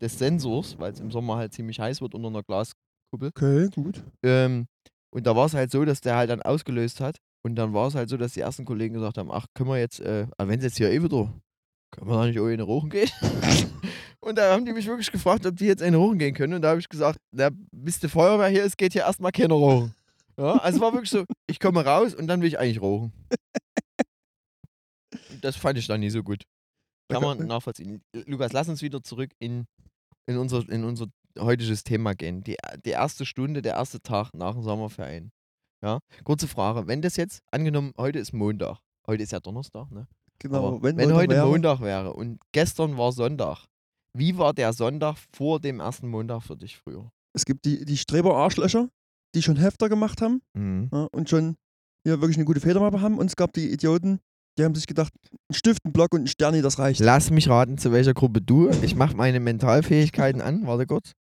Speaker 3: des Sensors, weil es im Sommer halt ziemlich heiß wird unter einer Glaskuppel.
Speaker 2: Okay, gut.
Speaker 3: Ähm, und da war es halt so, dass der halt dann ausgelöst hat. Und dann war es halt so, dass die ersten Kollegen gesagt haben, ach, können wir jetzt, äh, wenn es jetzt hier eh wieder, können wir da nicht ohne Rochen gehen? und da haben die mich wirklich gefragt, ob die jetzt eine Rochen gehen können. Und da habe ich gesagt, na, bis die Feuerwehr hier ist, geht hier erstmal keiner rochen. Ja, also war wirklich so, ich komme raus und dann will ich eigentlich rochen. Das fand ich dann nicht so gut. Kann man nachvollziehen. Lukas, lass uns wieder zurück in, in, unser, in unser heutiges Thema gehen. Die, die erste Stunde, der erste Tag nach dem Sommerferien. Ja, kurze Frage. Wenn das jetzt, angenommen, heute ist Montag. Heute ist ja Donnerstag, ne?
Speaker 2: Genau.
Speaker 3: Aber wenn,
Speaker 2: Montag
Speaker 3: heute
Speaker 2: wäre-
Speaker 3: Montag wäre und gestern war Sonntag, wie war der Sonntag vor dem ersten Montag für dich früher?
Speaker 2: Es gibt die, die Streber-Arschlöcher, die schon Hefter gemacht haben
Speaker 3: Mhm.
Speaker 2: ja, und schon hier wirklich eine gute Federmappe haben. Und es gab die Idioten, die haben sich gedacht, ein Stift, ein Block und ein Sterni, das reicht.
Speaker 3: Lass mich raten, zu welcher Gruppe du. Ich mache meine Mentalfähigkeiten an. Warte kurz.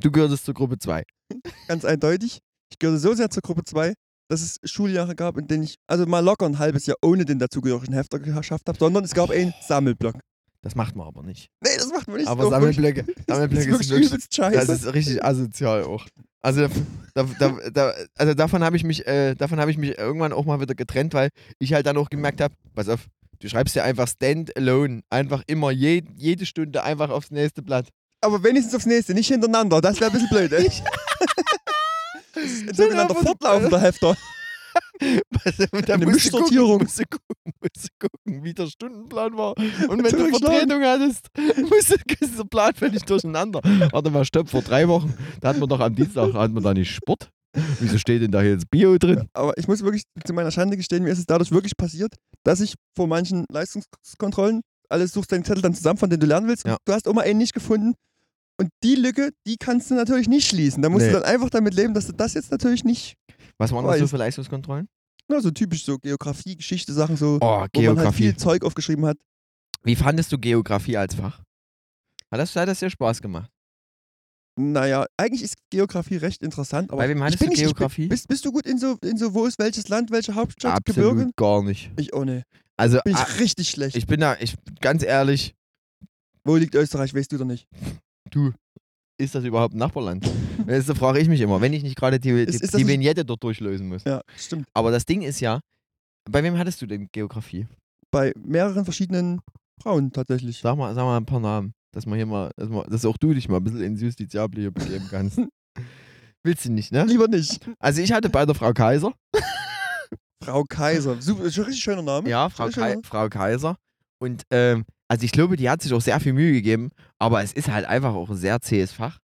Speaker 3: Du gehörtest zur Gruppe 2.
Speaker 2: Ganz eindeutig. Ich gehörte so sehr zur Gruppe 2, dass es Schuljahre gab, in denen ich also mal locker ein halbes Jahr ohne den dazugehörigen Hefter geschafft habe, sondern es gab einen Sammelblock.
Speaker 3: Das macht man aber nicht.
Speaker 2: Nee, das macht man nicht.
Speaker 3: Aber. Sammelblöcke, Sammelblöcke
Speaker 2: ist wirklich übelst scheiße.
Speaker 3: das ist richtig asozial auch. Also, da, da, da, also davon habe ich mich, äh, davon habe ich mich irgendwann auch mal wieder getrennt, weil ich halt dann auch gemerkt habe, pass auf, du schreibst dir einfach Stand-alone, einfach immer je, jede Stunde einfach aufs nächste Blatt.
Speaker 2: Aber wenigstens aufs nächste, nicht hintereinander. Das wäre ein bisschen blöd, ey. Das ist ein sogenannter fortlaufender Hefter. Eine
Speaker 3: du gucken,
Speaker 2: Mischsortierung.
Speaker 3: musst du gucken, musst du gucken, wie der Stundenplan war. Und wenn du. Vertretung hattest, ist der Plan völlig durcheinander. Warte mal, stopp, vor drei Wochen, da hat man doch am Dienstag, hat man da nicht Sport? Wieso steht denn da jetzt Bio drin?
Speaker 2: Aber ich muss wirklich zu meiner Schande gestehen, mir ist es dadurch wirklich passiert, dass ich vor manchen Leistungskontrollen alles suchst deinen Zettel dann zusammen, von denen du lernen willst.
Speaker 3: Ja.
Speaker 2: Du hast immer einen nicht gefunden. Und die Lücke, die kannst du natürlich nicht schließen. Da musst
Speaker 3: Nee.
Speaker 2: du dann einfach damit leben, dass du das jetzt natürlich nicht.
Speaker 3: Was waren das so
Speaker 2: Weiß.
Speaker 3: für Leistungskontrollen?
Speaker 2: Na, so typisch so Geografie, Geschichte, Sachen so,
Speaker 3: Oh,
Speaker 2: wo man halt
Speaker 3: Geografie.
Speaker 2: viel Zeug aufgeschrieben hat.
Speaker 3: Wie fandest du Geografie als Fach? Hat das, hat das dir Spaß gemacht?
Speaker 2: Naja, eigentlich ist Geografie recht interessant. Aber
Speaker 3: Bei wem
Speaker 2: ich bin
Speaker 3: du
Speaker 2: nicht, ich bin-
Speaker 3: Geografie?
Speaker 2: Bist, bist du gut in so, in so, wo ist welches Land, welche Hauptstadt,
Speaker 3: Absolut
Speaker 2: Gebirge?
Speaker 3: gar nicht.
Speaker 2: Ich auch nicht.
Speaker 3: Also,
Speaker 2: Bin ich
Speaker 3: ah,
Speaker 2: richtig schlecht.
Speaker 3: ich bin da, ich, ganz ehrlich,
Speaker 2: wo liegt Österreich, weißt du doch nicht.
Speaker 3: du, ist das überhaupt ein Nachbarland? Das frage ich mich immer, wenn ich nicht gerade die, die,
Speaker 2: Ist-
Speaker 3: die Vignette dort durchlösen muss.
Speaker 2: Ja, stimmt.
Speaker 3: Aber das Ding ist ja, bei wem hattest du denn Geografie?
Speaker 2: Bei mehreren verschiedenen Frauen tatsächlich.
Speaker 3: Sag mal, sag mal ein paar Namen, dass man hier mal, dass, man, dass auch du dich mal ein bisschen ins Justiziable hier begeben kannst. Willst du nicht, ne?
Speaker 2: Lieber nicht.
Speaker 3: Also ich hatte bei der Frau Kaiser.
Speaker 2: Frau Kaiser. Super, richtig schöner Name.
Speaker 3: Ja, Frau,
Speaker 2: schön.
Speaker 3: Frau Kaiser. Und ähm, also ich glaube, die hat sich auch sehr viel Mühe gegeben, aber es ist halt einfach auch ein sehr zähes Fach.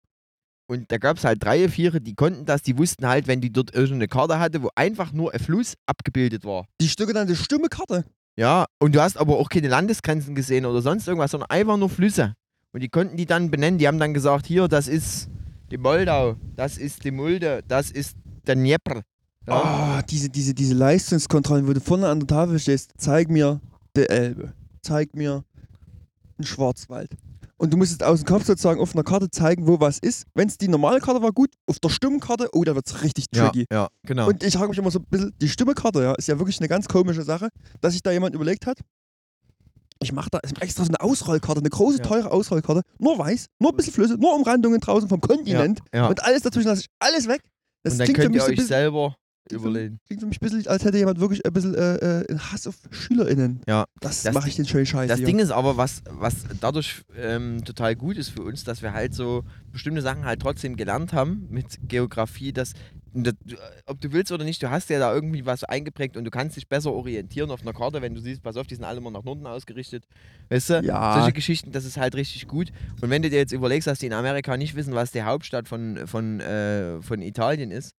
Speaker 3: Und da gab es halt drei, vier, die konnten das, die wussten halt, wenn die dort irgendeine Karte hatte, wo einfach nur ein Fluss abgebildet war.
Speaker 2: Die sogenannte Stimmekarte.
Speaker 3: Ja, und du hast aber auch keine Landesgrenzen gesehen oder sonst irgendwas, sondern einfach nur Flüsse. Und die konnten die dann benennen. Die haben dann gesagt, hier, das ist die Moldau, das ist die Mulde, das ist der Dnieper. Ja.
Speaker 2: Oh, diese, diese, diese Leistungskontrollen, wo du vorne an der Tafel stehst, zeig mir die Elbe. Zeig mir den Schwarzwald. Und du musst jetzt aus dem Kopf sozusagen auf einer Karte zeigen, wo was ist. Wenn es die normale Karte war, gut. Auf der Stimmkarte, oh, da wird es richtig
Speaker 3: ja,
Speaker 2: tricky.
Speaker 3: ja, genau.
Speaker 2: Und ich frage mich immer so ein bisschen, die Stimmekarte, ja, ist ja wirklich eine ganz komische Sache, dass sich da jemand überlegt hat, ich mache da extra so eine Ausrollkarte, eine große,
Speaker 3: Ja.
Speaker 2: teure Ausrollkarte, nur weiß, nur ein bisschen Flüsse, nur Umrandungen draußen vom Kontinent
Speaker 3: ja.
Speaker 2: und alles dazwischen lasse ich alles weg. Das
Speaker 3: und dann
Speaker 2: klingt für
Speaker 3: könnt
Speaker 2: mich
Speaker 3: ihr
Speaker 2: so ein
Speaker 3: euch selber überlegen.
Speaker 2: klingt für mich ein bisschen, als hätte jemand wirklich ein bisschen äh, äh, einen Hass auf SchülerInnen.
Speaker 3: Ja.
Speaker 2: Das,
Speaker 3: Das
Speaker 2: mache ich den schönen Scheiß
Speaker 3: Das
Speaker 2: hier.
Speaker 3: Ding ist aber, was, was dadurch ähm, total gut ist für uns, dass wir halt so bestimmte Sachen halt trotzdem gelernt haben mit Geografie, dass, ob du willst oder nicht, du hast ja da irgendwie was eingeprägt und du kannst dich besser orientieren auf einer Karte, wenn du siehst, pass auf, die sind alle immer nach Norden ausgerichtet. Weißt du?
Speaker 2: Ja.
Speaker 3: Solche Geschichten, das ist halt richtig gut. Und wenn du dir jetzt überlegst, dass die in Amerika nicht wissen, was die Hauptstadt von, von, äh, von Italien ist,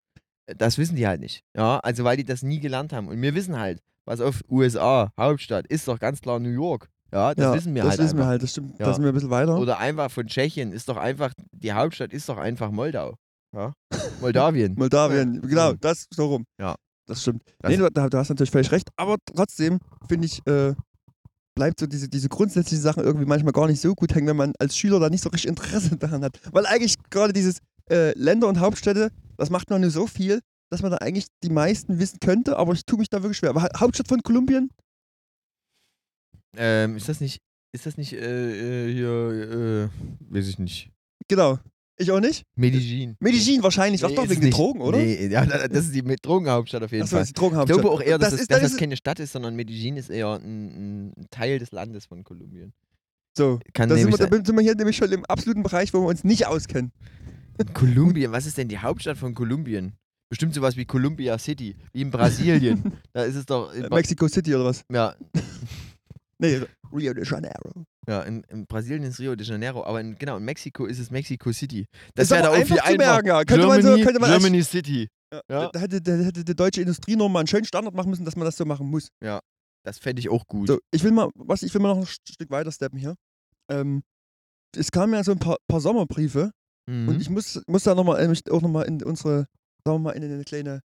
Speaker 3: das wissen die halt nicht. Ja, also weil die das nie gelernt haben. Und wir wissen halt, was auf USA, Hauptstadt, ist doch ganz klar New York. Ja, das
Speaker 2: ja,
Speaker 3: wissen wir
Speaker 2: das
Speaker 3: halt.
Speaker 2: wissen
Speaker 3: einfach.
Speaker 2: wir halt, das stimmt.
Speaker 3: Ja.
Speaker 2: Da sind wir ein bisschen weiter.
Speaker 3: Oder einfach von Tschechien ist doch einfach, die Hauptstadt ist doch einfach Moldau. Ja? Moldawien.
Speaker 2: Moldawien, genau,
Speaker 3: Mhm.
Speaker 2: das so rum.
Speaker 3: Ja.
Speaker 2: Das stimmt.
Speaker 3: Das-
Speaker 2: nee, du, du hast natürlich völlig recht, aber trotzdem finde ich, äh, bleibt so diese, diese grundsätzlichen Sachen irgendwie manchmal gar nicht so gut hängen, wenn man als Schüler da nicht so richtig Interesse daran hat. Weil eigentlich gerade dieses äh, Länder und Hauptstädte, das macht man nur so viel, dass man da eigentlich die meisten wissen könnte, aber ich tue mich da wirklich schwer. Aber Ha- Hauptstadt von Kolumbien?
Speaker 3: Ähm, ist das nicht, ist das nicht äh, äh, hier, äh, weiß ich nicht,
Speaker 2: Genau. Ich auch nicht?
Speaker 3: Medellin?
Speaker 2: Medellin wahrscheinlich, was
Speaker 3: Nee,
Speaker 2: doch
Speaker 3: ist
Speaker 2: wegen den
Speaker 3: nicht.
Speaker 2: Drogen, oder?
Speaker 3: Nee, ja, da- das ist die Drogenhauptstadt auf jeden
Speaker 2: Achso,
Speaker 3: Fall.
Speaker 2: das ist die
Speaker 3: Ich
Speaker 2: Drogenhauptstadt.
Speaker 3: glaube auch eher, dass,
Speaker 2: das
Speaker 3: es,
Speaker 2: ist,
Speaker 3: dass
Speaker 2: das
Speaker 3: das
Speaker 2: ist,
Speaker 3: keine Stadt ist, sondern Medellin ist eher ein, ein Teil des Landes von Kolumbien.
Speaker 2: so.
Speaker 3: Kann
Speaker 2: Da sind, wir, da sind wir hier nämlich schon im absoluten Bereich, wo wir uns nicht auskennen.
Speaker 3: Kolumbien, was ist denn die Hauptstadt von Kolumbien? Bestimmt sowas wie Columbia City, wie in Brasilien. da ist es doch. In,
Speaker 2: Äh, Mexico City oder was?
Speaker 3: ja,
Speaker 2: Nee, Rio de Janeiro.
Speaker 3: Ja, in, in Brasilien ist Rio de Janeiro, aber in, genau, in Mexiko ist es Mexico City. Das wäre da viel
Speaker 2: einfach zu merken, ja. Könnte man so-
Speaker 3: Germany,
Speaker 2: könnte man als-
Speaker 3: Germany City.
Speaker 2: Ja.
Speaker 3: Ja.
Speaker 2: Da, hätte, da hätte die deutsche Industrie noch mal einen schönen Standard machen müssen, dass man das so machen muss.
Speaker 3: Das fände ich auch gut.
Speaker 2: So, ich will mal, was, ich will mal noch ein Stück weiter steppen hier. Ähm, es kamen ja so ein paar, paar Sommerbriefe
Speaker 3: Mhm.
Speaker 2: und ich muss, muss da nochmal auch nochmal in unsere, sagen wir mal, in eine kleine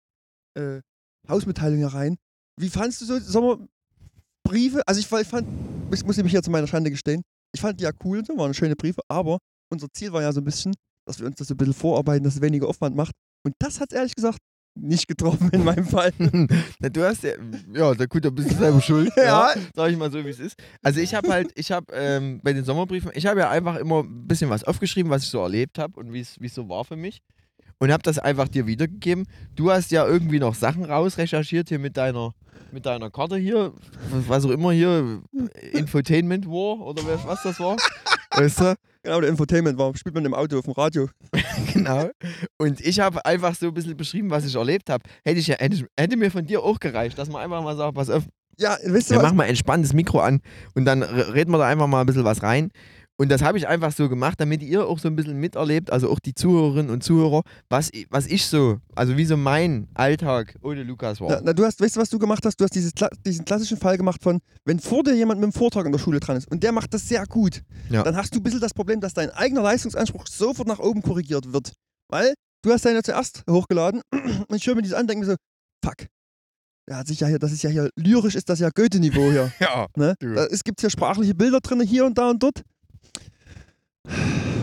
Speaker 2: äh, Hausmitteilung hier rein. Wie fandst du so Sommerbriefe? Also ich, ich fand, ich muss ich mich ja zu meiner Schande gestehen, ich fand die ja cool so, waren schöne Briefe, aber unser Ziel war ja so ein bisschen, dass wir uns das so ein bisschen vorarbeiten, dass es weniger Aufwand macht. Und das hat ehrlich gesagt nicht getroffen in meinem Fall.
Speaker 3: Du hast ja, ja, da gut, da bist du selber schuld.
Speaker 2: Ja.
Speaker 3: Sag ich mal so, wie es ist. Also ich habe halt, ich habe ähm, bei den Sommerbriefen, ich habe ja einfach immer ein bisschen was aufgeschrieben, was ich so erlebt habe und wie es so war für mich. Und habe das einfach dir wiedergegeben. Du hast ja irgendwie noch Sachen rausrecherchiert hier mit deiner, mit deiner Karte hier, was auch immer hier, Infotainment War oder was das war. weißt du?
Speaker 2: Genau, der Infotainment war, spielt man im Auto auf dem Radio.
Speaker 3: Genau. Und ich habe einfach so ein bisschen beschrieben, was ich erlebt habe. Hätte, ich ja, hätte, ich- hätte mir von dir auch gereicht, dass man einfach mal sagt, pass auf,
Speaker 2: Ja, weißt du
Speaker 3: wir
Speaker 2: was?
Speaker 3: machen mal entspannt das Mikro an und dann reden wir da einfach mal ein bisschen was rein. Und das habe ich einfach so gemacht, damit ihr auch so ein bisschen miterlebt, also auch die Zuhörerinnen und Zuhörer, was, was ich so, also wie so mein Alltag ohne Lukas war.
Speaker 2: Na, na, du hast, weißt du, was du gemacht hast? Du hast dieses, diesen klassischen Fall gemacht von, wenn vor dir jemand mit dem Vortrag in der Schule dran ist und der macht das sehr gut,
Speaker 3: Ja.
Speaker 2: dann hast du ein bisschen das Problem, dass dein eigener Leistungsanspruch sofort nach oben korrigiert wird. Weil du hast deine ja zuerst hochgeladen und ich höre mir dieses an und denke mir so, fuck. Der hat sich ja hier, das ist ja hier, lyrisch ist das ja Goethe-Niveau hier.
Speaker 3: Ja.
Speaker 2: Ne? Da, es gibt ja sprachliche Bilder drin, hier und da und dort.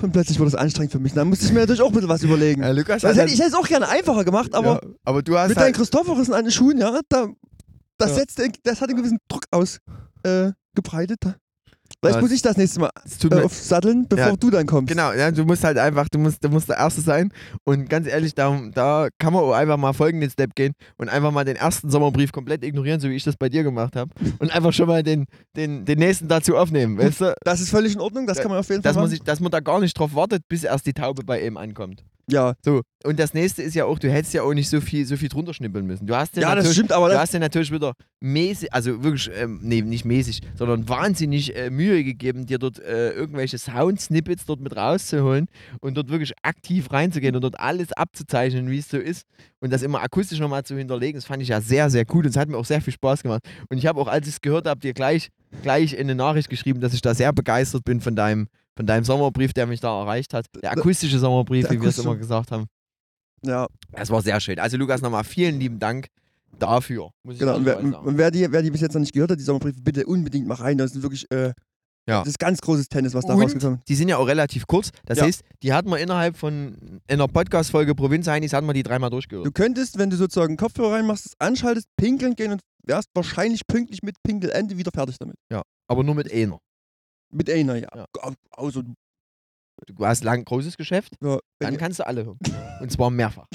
Speaker 2: Und plötzlich wurde es anstrengend für mich. Da musste ich mir natürlich auch ein bisschen was überlegen.
Speaker 3: Ja, Lukas
Speaker 2: Das
Speaker 3: hat
Speaker 2: hätte, ich hätte es auch gerne einfacher gemacht, aber
Speaker 3: ja, aber du hast
Speaker 2: mit deinen
Speaker 3: halt,
Speaker 2: Christophorissen an den Schuhen, ja, da, das,
Speaker 3: Ja.
Speaker 2: setzt, das hat einen gewissen Druck ausgebreitet. Äh. Vielleicht muss ich das nächste Mal äh, aufsatteln, bevor
Speaker 3: Ja.
Speaker 2: du dann kommst.
Speaker 3: Genau, ja, du musst halt einfach, du musst, du musst der Erste sein. Und ganz ehrlich, da, da kann man auch einfach mal folgenden Step gehen und einfach mal den ersten Sommerbrief komplett ignorieren, so wie ich das bei dir gemacht habe. Und einfach schon mal den, den, den nächsten dazu aufnehmen. Weißt du?
Speaker 2: Das ist völlig in Ordnung, das
Speaker 3: Da-
Speaker 2: kann man auf jeden
Speaker 3: Dass
Speaker 2: Fall
Speaker 3: man,
Speaker 2: machen.
Speaker 3: sich, dass man da gar nicht drauf wartet, bis erst die Taube bei ihm ankommt.
Speaker 2: Ja,
Speaker 3: So, und das nächste ist ja auch, du hättest ja auch nicht so viel, so viel drunter schnippeln müssen. Du hast ja,
Speaker 2: ja das
Speaker 3: natürlich,
Speaker 2: stimmt, aber
Speaker 3: du hast ja natürlich wieder mäßig, also wirklich, ähm, nee, nicht mäßig, sondern wahnsinnig äh, Mühe gegeben, dir dort äh, irgendwelche Sound-Snippets dort mit rauszuholen und dort wirklich aktiv reinzugehen und dort alles abzuzeichnen, wie es so ist und das immer akustisch nochmal zu hinterlegen. Das fand ich ja sehr, sehr gut und es hat mir auch sehr viel Spaß gemacht. Und ich habe auch, als ich es gehört habe, dir gleich, gleich in eine Nachricht geschrieben, dass ich da sehr begeistert bin von deinem, von deinem Sommerbrief, der mich da erreicht hat. Der akustische Sommerbrief,
Speaker 2: Der
Speaker 3: wie wir es immer gesagt haben.
Speaker 2: ja,
Speaker 3: Das war sehr schön. Also Lukas, nochmal vielen lieben Dank dafür. Muss ich
Speaker 2: genau. Und wer, und wer, die, wer die bis jetzt noch nicht gehört hat, die Sommerbriefe, bitte unbedingt mal rein. Das ist wirklich, äh,
Speaker 3: Ja.
Speaker 2: das ist ganz großes Tennis, was da rausgekommen ist.
Speaker 3: Die sind ja auch relativ kurz. Das
Speaker 2: Ja.
Speaker 3: heißt, die hat man innerhalb von einer Podcast-Folge Provinz Heinis, hat man die dreimal durchgehört.
Speaker 2: Du könntest, wenn du sozusagen Kopfhörer reinmachst, anschaltest, pinkeln gehen und wärst wahrscheinlich pünktlich mit Pinkelende wieder fertig damit.
Speaker 3: Aber nur mit einer.
Speaker 2: Mit einer, ja.
Speaker 3: Ja.
Speaker 2: Also,
Speaker 3: Du hast lang großes Geschäft,
Speaker 2: ja,
Speaker 3: dann kannst du alle hören. Und zwar mehrfach.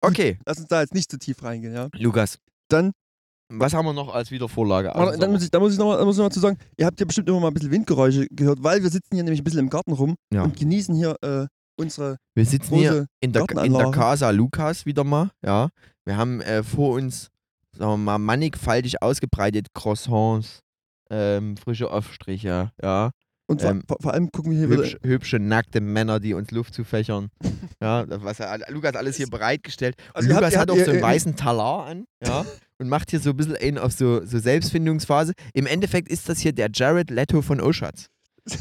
Speaker 3: Okay,
Speaker 2: lass uns da jetzt nicht zu tief reingehen, ja.
Speaker 3: Lukas.
Speaker 2: Dann-
Speaker 3: Was haben wir noch als Wiedervorlage? Außer
Speaker 2: dann muss ich, da muss ich nochmal noch mal zu sagen, ihr habt ja bestimmt immer mal ein bisschen Windgeräusche gehört, weil wir sitzen hier nämlich ein bisschen im Garten rum
Speaker 3: Ja.
Speaker 2: und genießen hier äh, unsere
Speaker 3: wir sitzen hier in der, in der. Casa Lukas wieder mal. Ja. Wir haben äh, vor uns, sagen wir mal, mannigfaltig ausgebreitet Croissants, ähm, frische Aufstriche, ja.
Speaker 2: Und vor,
Speaker 3: ähm,
Speaker 2: vor, allem gucken wir hier wieder.
Speaker 3: Hübsch, hübsche, nackte Männer, die uns Luft zufächern. ja, was er, Lukas alles hier bereitgestellt. Und
Speaker 2: Also habt-
Speaker 3: Lukas
Speaker 2: ihr
Speaker 3: hat
Speaker 2: habt-
Speaker 3: auch so einen
Speaker 2: ihr-
Speaker 3: weißen Talar an, ja, und macht hier so ein bisschen einen auf so, so Selbstfindungsphase. Im Endeffekt ist das hier der Jared Leto von Oschatz.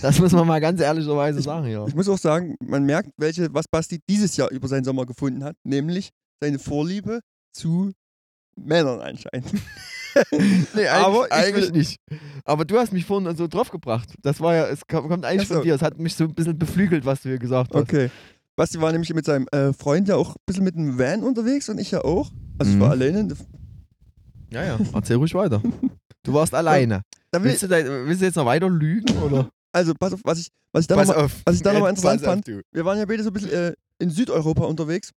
Speaker 3: Das muss man mal ganz ehrlicherweise sagen, ja.
Speaker 2: Ich muss auch sagen, man merkt, welche, was Basti dieses Jahr über seinen Sommer gefunden hat, nämlich seine Vorliebe zu Männern anscheinend.
Speaker 3: Nee,
Speaker 2: Aber
Speaker 3: eigentlich,
Speaker 2: ich
Speaker 3: eigentlich nicht. Aber du hast mich vorhin so draufgebracht. Das war ja, es kommt eigentlich
Speaker 2: so.
Speaker 3: von dir. Es hat mich so ein bisschen beflügelt, was du hier gesagt hast.
Speaker 2: Okay. Basti war nämlich mit seinem äh, Freund ja auch ein bisschen mit einem Van unterwegs und ich ja auch. Also ich
Speaker 3: Mhm.
Speaker 2: war alleine.
Speaker 3: Ja, ja, erzähl ruhig weiter. Du warst alleine.
Speaker 2: Will,
Speaker 3: Willst du, da, willst du jetzt noch weiter lügen? Oder?
Speaker 2: also pass auf, was ich, was ich da nochmal ich noch interessant
Speaker 3: pass
Speaker 2: fand, wir waren ja beide so ein bisschen äh, in Südeuropa unterwegs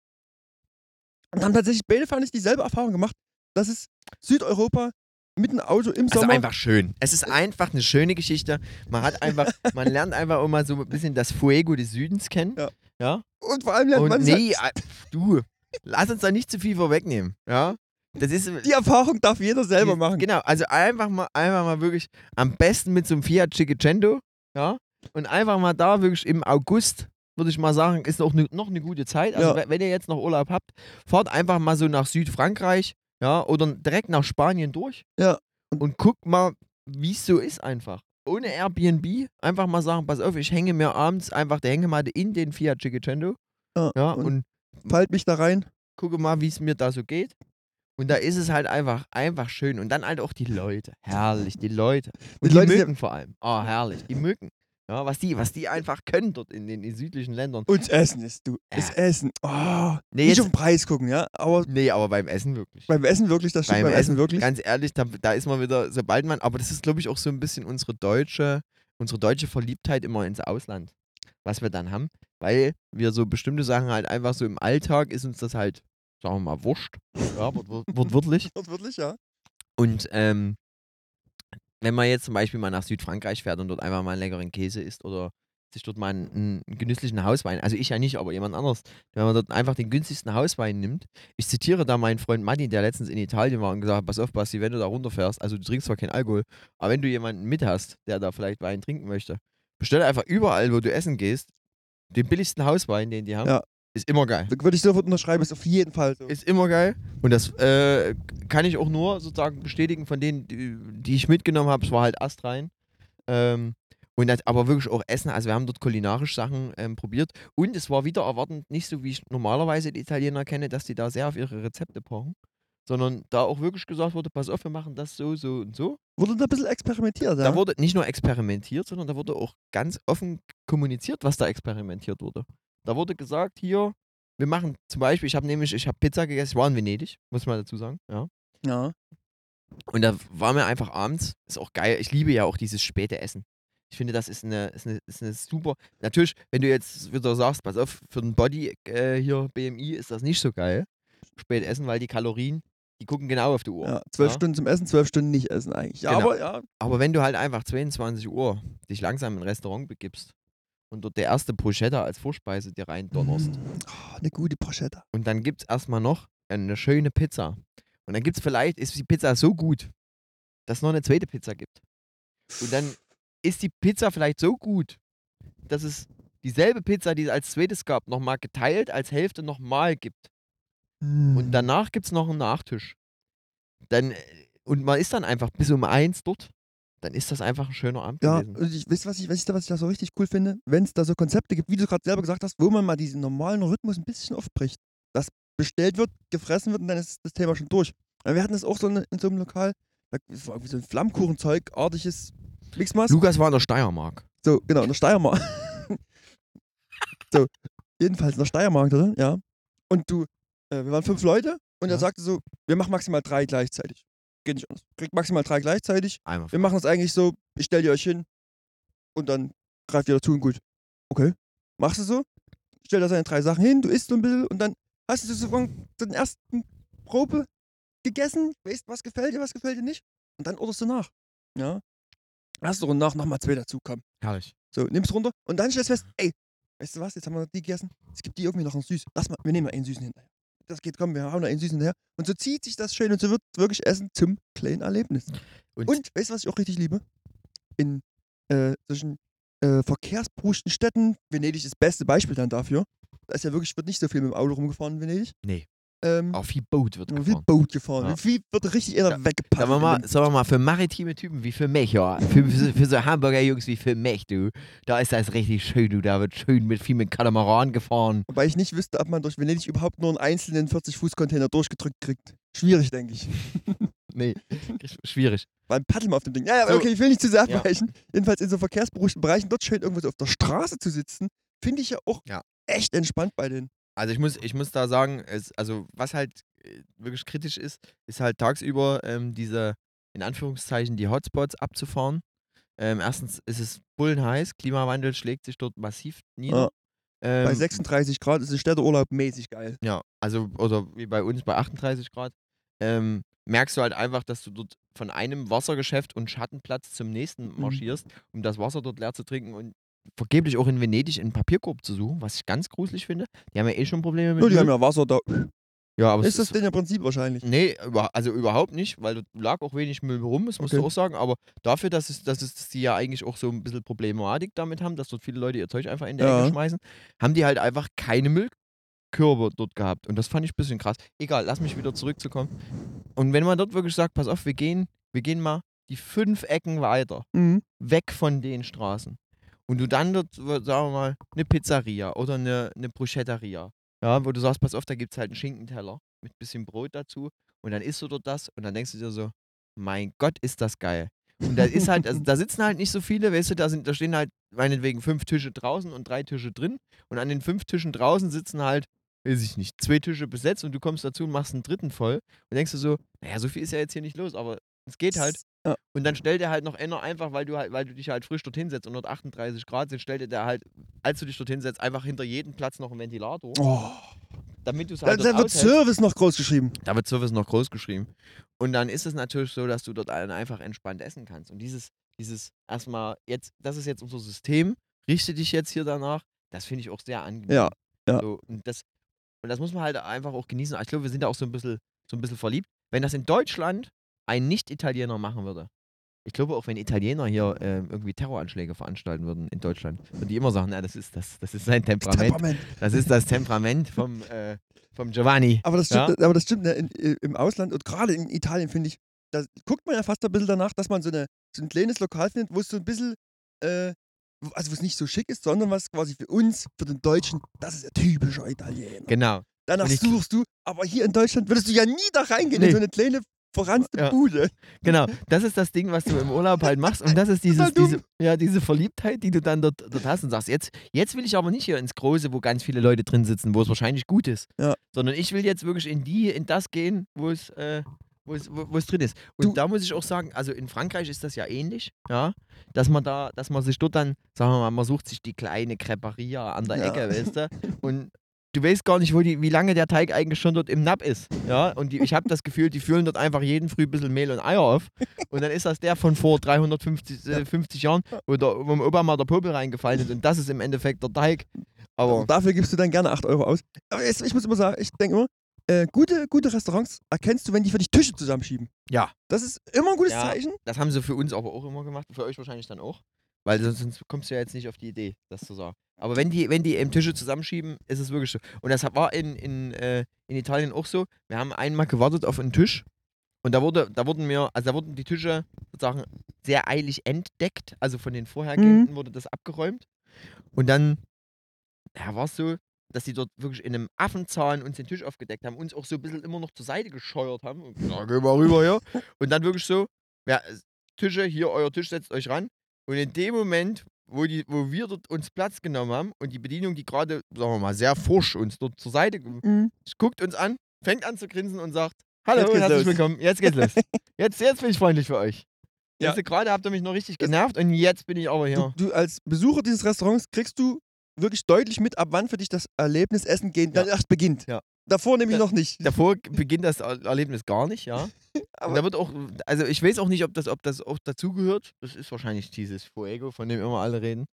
Speaker 2: und haben tatsächlich beide, fand ich, dieselbe Erfahrung gemacht, dass es Südeuropa mit einem Auto im
Speaker 3: Also
Speaker 2: Sommer
Speaker 3: einfach schön. Es ist einfach eine schöne Geschichte. Man hat einfach, man lernt einfach immer so ein bisschen das Fuego des Südens kennen.
Speaker 2: Ja.
Speaker 3: ja?
Speaker 2: und vor allem lernt
Speaker 3: Und
Speaker 2: man
Speaker 3: nee, äh, du, lass uns da nicht zu viel vorwegnehmen. Ja? Das ist
Speaker 2: die Erfahrung darf jeder selber
Speaker 3: die-
Speaker 2: machen.
Speaker 3: Genau, also einfach mal, einfach mal wirklich am besten mit so einem Fiat Cinquecento, ja? Und einfach mal da wirklich im August, würde ich mal sagen, ist noch, ne, noch eine gute Zeit. Also
Speaker 2: Ja.
Speaker 3: we- wenn ihr jetzt noch Urlaub habt, fahrt einfach mal so nach Südfrankreich, ja, oder direkt nach Spanien durch.
Speaker 2: Ja.
Speaker 3: Und guckt mal, wie es so ist einfach. Ohne Airbnb, einfach mal sagen, pass auf, ich hänge mir abends einfach der Hängematte in den Fiat Cinquecento,
Speaker 2: Ja,
Speaker 3: ja,
Speaker 2: und,
Speaker 3: und
Speaker 2: Falt mich da rein.
Speaker 3: gucke mal, wie es mir da so geht. Und da ist es halt einfach, einfach schön. Und dann halt auch die Leute. Herrlich, die Leute. Und
Speaker 2: Die
Speaker 3: die,
Speaker 2: Leute, die-
Speaker 3: Mücken vor allem. Oh, herrlich. Die Mücken. Ja, was die, was die einfach können dort in den, in südlichen Ländern.
Speaker 2: Und Essen ist du. Das
Speaker 3: Ja.
Speaker 2: Essen. Oh,
Speaker 3: Nee,
Speaker 2: nicht
Speaker 3: jetzt,
Speaker 2: auf den Preis gucken, ja. Aber
Speaker 3: nee, aber beim Essen wirklich.
Speaker 2: beim Essen wirklich, das stimmt
Speaker 3: Beim
Speaker 2: beim Essen
Speaker 3: Essen,
Speaker 2: wirklich.
Speaker 3: Ganz ehrlich, da, da ist man wieder, sobald man, aber das ist, glaube ich, auch so ein bisschen unsere deutsche, unsere deutsche Verliebtheit immer ins Ausland, was wir dann haben, weil wir so bestimmte Sachen halt einfach so im Alltag ist uns das halt, sagen wir mal, wurscht, ja, wort, wort, wortwörtlich.
Speaker 2: Wirklich, ja.
Speaker 3: Und ähm, wenn man jetzt zum Beispiel mal nach Südfrankreich fährt und dort einfach mal einen leckeren Käse isst oder sich dort mal einen, einen genüsslichen Hauswein, also ich ja nicht, aber jemand anderes, wenn man dort einfach den günstigsten Hauswein nimmt. Ich zitiere da meinen Freund Matti, der letztens in Italien war und gesagt hat, pass auf, Basti, wenn du da runterfährst, also du trinkst zwar keinen Alkohol, aber wenn du jemanden mit hast, der da vielleicht Wein trinken möchte, bestell einfach überall, wo du essen gehst, den billigsten Hauswein, den die haben.
Speaker 2: Ja.
Speaker 3: Ist immer geil.
Speaker 2: Würde ich sofort unterschreiben, ist auf jeden Fall so.
Speaker 3: Ist immer geil. Und das äh, kann ich auch nur sozusagen bestätigen von denen, die, die ich mitgenommen habe. Es war halt astrein. Ähm, und das, aber wirklich auch Essen. Also wir haben dort kulinarisch Sachen ähm, probiert. Und es war wieder erwartend nicht so, wie ich normalerweise die Italiener kenne, dass die da sehr auf ihre Rezepte pochen. Sondern da auch wirklich gesagt wurde, pass auf, wir machen das so, so und so.
Speaker 2: Wurde da ein bisschen experimentiert, ja?
Speaker 3: Da wurde nicht nur experimentiert, sondern da wurde auch ganz offen kommuniziert, was da experimentiert wurde. Da wurde gesagt, hier, wir machen zum Beispiel, ich habe nämlich, ich habe Pizza gegessen, ich war in Venedig, muss man dazu sagen, ja.
Speaker 2: ja.
Speaker 3: Und da war mir einfach abends, ist auch geil, ich liebe ja auch dieses späte Essen. Ich finde, das ist eine, ist eine, ist eine super. Natürlich, wenn du jetzt wieder sagst, pass auf, für den Body äh, hier BMI ist das nicht so geil. Spät essen, weil die Kalorien, die gucken genau auf die Uhr.
Speaker 2: Ja, zwölf
Speaker 3: Ja?
Speaker 2: Stunden zum Essen, zwölf Stunden nicht essen eigentlich. Ja,
Speaker 3: Genau.
Speaker 2: aber ja.
Speaker 3: Aber wenn du halt einfach 22 Uhr dich langsam in ein Restaurant begibst und dort der erste Bruschetta als Vorspeise dir rein donnerst
Speaker 2: Oh, eine gute Bruschetta.
Speaker 3: und dann gibt es erstmal noch eine schöne Pizza. Und dann gibt es vielleicht, ist die Pizza so gut, dass es noch eine zweite Pizza gibt. Und dann ist die Pizza vielleicht so gut, dass es dieselbe Pizza, die es als zweites gab, nochmal geteilt als Hälfte nochmal gibt.
Speaker 2: Hm.
Speaker 3: Und danach gibt es noch einen Nachtisch. Dann, äh, und man ist dann einfach bis um eins dort. Dann ist das einfach ein schöner Abend
Speaker 2: Ja,
Speaker 3: gewesen.
Speaker 2: und ich, wisst ihr, was ich, was ich, da- was ich da so richtig cool finde? Wenn es da so Konzepte gibt, wie du gerade selber gesagt hast, wo man mal diesen normalen Rhythmus ein bisschen aufbricht. Dass bestellt wird, gefressen wird und dann ist das Thema schon durch. Ja, Wir hatten das auch so in, in so einem Lokal, da das war irgendwie so ein Flammkuchenzeug-artiges Mixmaß.
Speaker 3: Lukas war in der Steiermark.
Speaker 2: So, genau, in der Steiermark. so, jedenfalls in der Steiermark, oder? Ja. Und du, äh, wir waren fünf Leute und er
Speaker 3: Ja.
Speaker 2: sagte so, wir machen maximal drei gleichzeitig. Geht nicht anders. Kriegt maximal drei gleichzeitig.
Speaker 3: Einmal.
Speaker 2: Wir machen es eigentlich so, ich stell ihr euch hin und dann greift ihr dazu und gut. Okay. Machst du so? Stell da seine drei Sachen hin, du isst so ein bisschen und dann hast du so von den ersten Probe gegessen, weißt, was gefällt dir, was gefällt dir nicht. Und dann orderst du nach. Ja. Erste Runde nach, nochmal zwei dazu, komm.
Speaker 3: Herrlich.
Speaker 2: So, nimmst runter und dann stellst du fest, ey, weißt du was, jetzt haben wir die gegessen, es gibt die irgendwie noch einen süß. Lass mal, wir nehmen mal einen süßen hinterher. Das geht, komm, wir hauen noch einen süßen hinterher. Und so zieht sich das schön und so wird wirklich Essen zum kleinen Erlebnis.
Speaker 3: Und,
Speaker 2: Und weißt du, was ich auch richtig liebe? In äh, solchen äh, verkehrsberuhigten Städten, Venedig ist das beste Beispiel dann dafür. Da ist ja wirklich, wird nicht so viel mit dem Auto rumgefahren in Venedig.
Speaker 3: Nee.
Speaker 2: Ähm,
Speaker 3: auch viel Boot wird
Speaker 2: wie
Speaker 3: gefahren.
Speaker 2: Boot gefahren.
Speaker 3: Ja.
Speaker 2: Wie viel wird richtig eher
Speaker 3: Ja.
Speaker 2: weggepackt.
Speaker 3: Sagen wir, mal, sagen wir mal, für maritime Typen wie für mich, ja. Für, für, für so Hamburger Jungs wie für mich, du. Da ist das richtig schön, du. Da wird schön mit viel mit Katamaran gefahren.
Speaker 2: Wobei ich nicht wüsste, ob man durch Venedig überhaupt nur einen einzelnen 40-Fuß-Container durchgedrückt kriegt. Schwierig, denke ich.
Speaker 3: Nee, schwierig.
Speaker 2: Beim Paddeln auf dem Ding. Ja, ja,
Speaker 3: So.
Speaker 2: okay, ich will nicht zu sehr
Speaker 3: Ja.
Speaker 2: abweichen. Jedenfalls in so verkehrsberuhigten Bereichen, dort schön irgendwo so auf der Straße zu sitzen, finde ich ja auch
Speaker 3: Ja.
Speaker 2: echt entspannt bei denen.
Speaker 3: Also ich muss, ich muss da sagen, es, also was halt äh, wirklich kritisch ist, ist halt tagsüber ähm, diese, in Anführungszeichen, die Hotspots abzufahren. Ähm, erstens ist es bullenheiß, Klimawandel schlägt sich dort massiv nieder. Ähm,
Speaker 2: bei 36 Grad ist der Städteurlaub mäßig geil.
Speaker 3: Ja, also, oder wie bei uns bei 38 Grad, ähm, merkst du halt einfach, dass du dort von einem Wassergeschäft und Schattenplatz zum nächsten
Speaker 2: Mhm.
Speaker 3: marschierst, um das Wasser dort leer zu trinken und vergeblich auch in Venedig einen Papierkorb zu suchen, was ich ganz gruselig finde. Die haben ja eh schon Probleme mit
Speaker 2: Nur die
Speaker 3: Müll.
Speaker 2: haben ja Wasser da.
Speaker 3: ja, aber
Speaker 2: Ist das denn ja Prinzip wahrscheinlich?
Speaker 3: Nee, also überhaupt nicht, weil dort lag auch wenig Müll rum, das musst du
Speaker 2: Okay.
Speaker 3: auch sagen. Aber dafür, dass, es, dass, es, dass die ja eigentlich auch so ein bisschen Problematik damit haben, dass dort viele Leute ihr Zeug einfach in der
Speaker 2: Ja.
Speaker 3: Ecke schmeißen, haben die halt einfach keine Müllkörbe dort gehabt. Und das fand ich ein bisschen krass. Egal, lass mich wieder zurückzukommen. Und wenn man dort wirklich sagt, pass auf, wir gehen, wir gehen mal die fünf Ecken weiter,
Speaker 2: Mhm.
Speaker 3: weg von den Straßen. Und du dann dort, sagen wir mal, eine Pizzeria oder eine, eine Bruschetteria. Ja, wo du sagst, pass auf, da gibt es halt einen Schinkenteller mit bisschen Brot dazu. Und dann isst du dort das und dann denkst du dir so, mein Gott, ist das geil. Und da ist halt, also da sitzen halt nicht so viele, weißt du, da, sind, da stehen halt meinetwegen fünf Tische draußen und drei Tische drin. Und an den fünf Tischen draußen sitzen halt, weiß ich nicht, zwei Tische besetzt und du kommst dazu und machst einen dritten voll. Und denkst du so, naja, so viel ist ja jetzt hier nicht los, aber es geht halt.
Speaker 2: Ja.
Speaker 3: Und dann stellt er halt noch einer einfach, weil du halt, weil du dich halt frisch dorthin setzt und dort 38 Grad sind, stellt er halt, als du dich dorthin setzt, einfach hinter jedem Platz noch einen Ventilator,
Speaker 2: Oh.
Speaker 3: damit du es halt
Speaker 2: da
Speaker 3: dort
Speaker 2: wird. Service noch groß geschrieben.
Speaker 3: Da wird Service noch groß geschrieben. Und dann ist es natürlich so, dass du dort dann einfach entspannt essen kannst. Und dieses, dieses erstmal, jetzt, das ist jetzt unser System, richte dich jetzt hier danach, das finde ich auch sehr angenehm.
Speaker 2: Ja, ja.
Speaker 3: So, und, das, und das muss man halt einfach auch genießen. Ich glaube, wir sind da auch so ein bisschen, so ein bisschen verliebt. Wenn das in Deutschland ein Nicht-Italiener machen würde, ich glaube auch, wenn Italiener hier ähm, irgendwie Terroranschläge veranstalten würden in Deutschland, würden die immer sagen, na, das ist, das, das ist sein Temperament.
Speaker 2: Temperament.
Speaker 3: Das ist das Temperament vom, äh, vom Giovanni.
Speaker 2: Aber das stimmt, aber das stimmt ne, in, in, im Ausland und gerade in Italien, finde ich, da guckt man ja fast ein bisschen danach, dass man so, eine, so ein kleines Lokal findet, wo es so ein bisschen, äh, also wo es nicht so schick ist, sondern was quasi für uns, für den Deutschen, das ist ja typischer Italiener.
Speaker 3: Genau.
Speaker 2: Danach suchst du, aber hier in Deutschland würdest du ja nie da reingehen
Speaker 3: Nee.
Speaker 2: in so eine kleine verranzte
Speaker 3: Ja.
Speaker 2: Bude.
Speaker 3: Genau, das ist das Ding, was du im Urlaub halt machst. Und das ist dieses, diese, ja, diese Verliebtheit, die du dann dort, dort hast und sagst, jetzt, jetzt will ich aber nicht hier ins Große, wo ganz viele Leute drin sitzen, wo es wahrscheinlich gut ist.
Speaker 2: Ja.
Speaker 3: Sondern ich will jetzt wirklich in die, in das gehen, wo es, äh, wo es, wo, wo es drin ist. Und
Speaker 2: Du-
Speaker 3: da muss ich auch sagen, also in Frankreich ist das ja ähnlich, ja, dass man da, dass man sich dort dann, sagen wir mal, man sucht sich die kleine Creperia an der
Speaker 2: Ja.
Speaker 3: Ecke, weißt du, und du weißt gar nicht, wo die, wie lange der Teig eigentlich schon dort im Nap ist, ja, und die, ich habe das Gefühl, die füllen dort einfach jeden Früh ein bisschen Mehl und Eier auf und dann ist das der von vor 350 äh, 50 Jahren, wo, der, wo dem Opa mal der Popel reingefallen ist und das ist im Endeffekt der Teig, aber
Speaker 2: Und dafür gibst du dann gerne 8 Euro aus. Aber jetzt, ich muss immer sagen, ich denke immer, äh, gute, gute Restaurants erkennst du, wenn die für dich Tische zusammenschieben.
Speaker 3: Ja.
Speaker 2: Das ist immer ein gutes
Speaker 3: Ja.
Speaker 2: Zeichen.
Speaker 3: Das haben sie für uns aber auch immer gemacht, für euch wahrscheinlich dann auch. Weil sonst, sonst kommst du ja jetzt nicht auf die Idee, das zu sagen. Aber wenn die, wenn die eben Tische zusammenschieben, ist es wirklich so. Und das war in, in, äh, in Italien auch so. Wir haben einmal gewartet auf einen Tisch und da wurde, da wurden mir, also da wurden die Tische sozusagen sehr eilig entdeckt. Also von den vorhergehenden wurde das abgeräumt. Und dann ja, war es so, dass die dort wirklich in einem Affenzahn uns den Tisch aufgedeckt haben, uns auch so ein bisschen immer noch zur Seite gescheuert haben. Und, ja, geh mal rüber hier. Und dann wirklich so, ja, Tische, hier euer Tisch, setzt euch ran. Und in dem Moment, wo, die, wo wir dort uns Platz genommen haben und die Bedienung, die gerade, sagen wir mal, sehr forsch uns dort zur Seite
Speaker 2: Mhm.
Speaker 3: guckt uns an, fängt an zu grinsen und sagt, hallo,
Speaker 2: Jetzt geht's
Speaker 3: herzlich
Speaker 2: los."
Speaker 3: willkommen, jetzt geht's los. Jetzt, jetzt bin ich freundlich für euch.
Speaker 2: Ja.
Speaker 3: Jetzt gerade habt ihr mich noch richtig
Speaker 2: Das-
Speaker 3: genervt und jetzt bin ich aber
Speaker 2: Du,
Speaker 3: hier.
Speaker 2: du als Besucher dieses Restaurants kriegst du wirklich deutlich mit, ab wann für dich das Erlebnis Essen gehen dann erst beginnt.
Speaker 3: Ja.
Speaker 2: Davor nämlich
Speaker 3: Da-
Speaker 2: noch nicht.
Speaker 3: Davor beginnt das Er- Erlebnis gar nicht, ja.
Speaker 2: Aber-
Speaker 3: da wird auch, also ich weiß auch nicht, ob das, ob das auch dazugehört. Das ist wahrscheinlich dieses Fuego, von dem immer alle reden.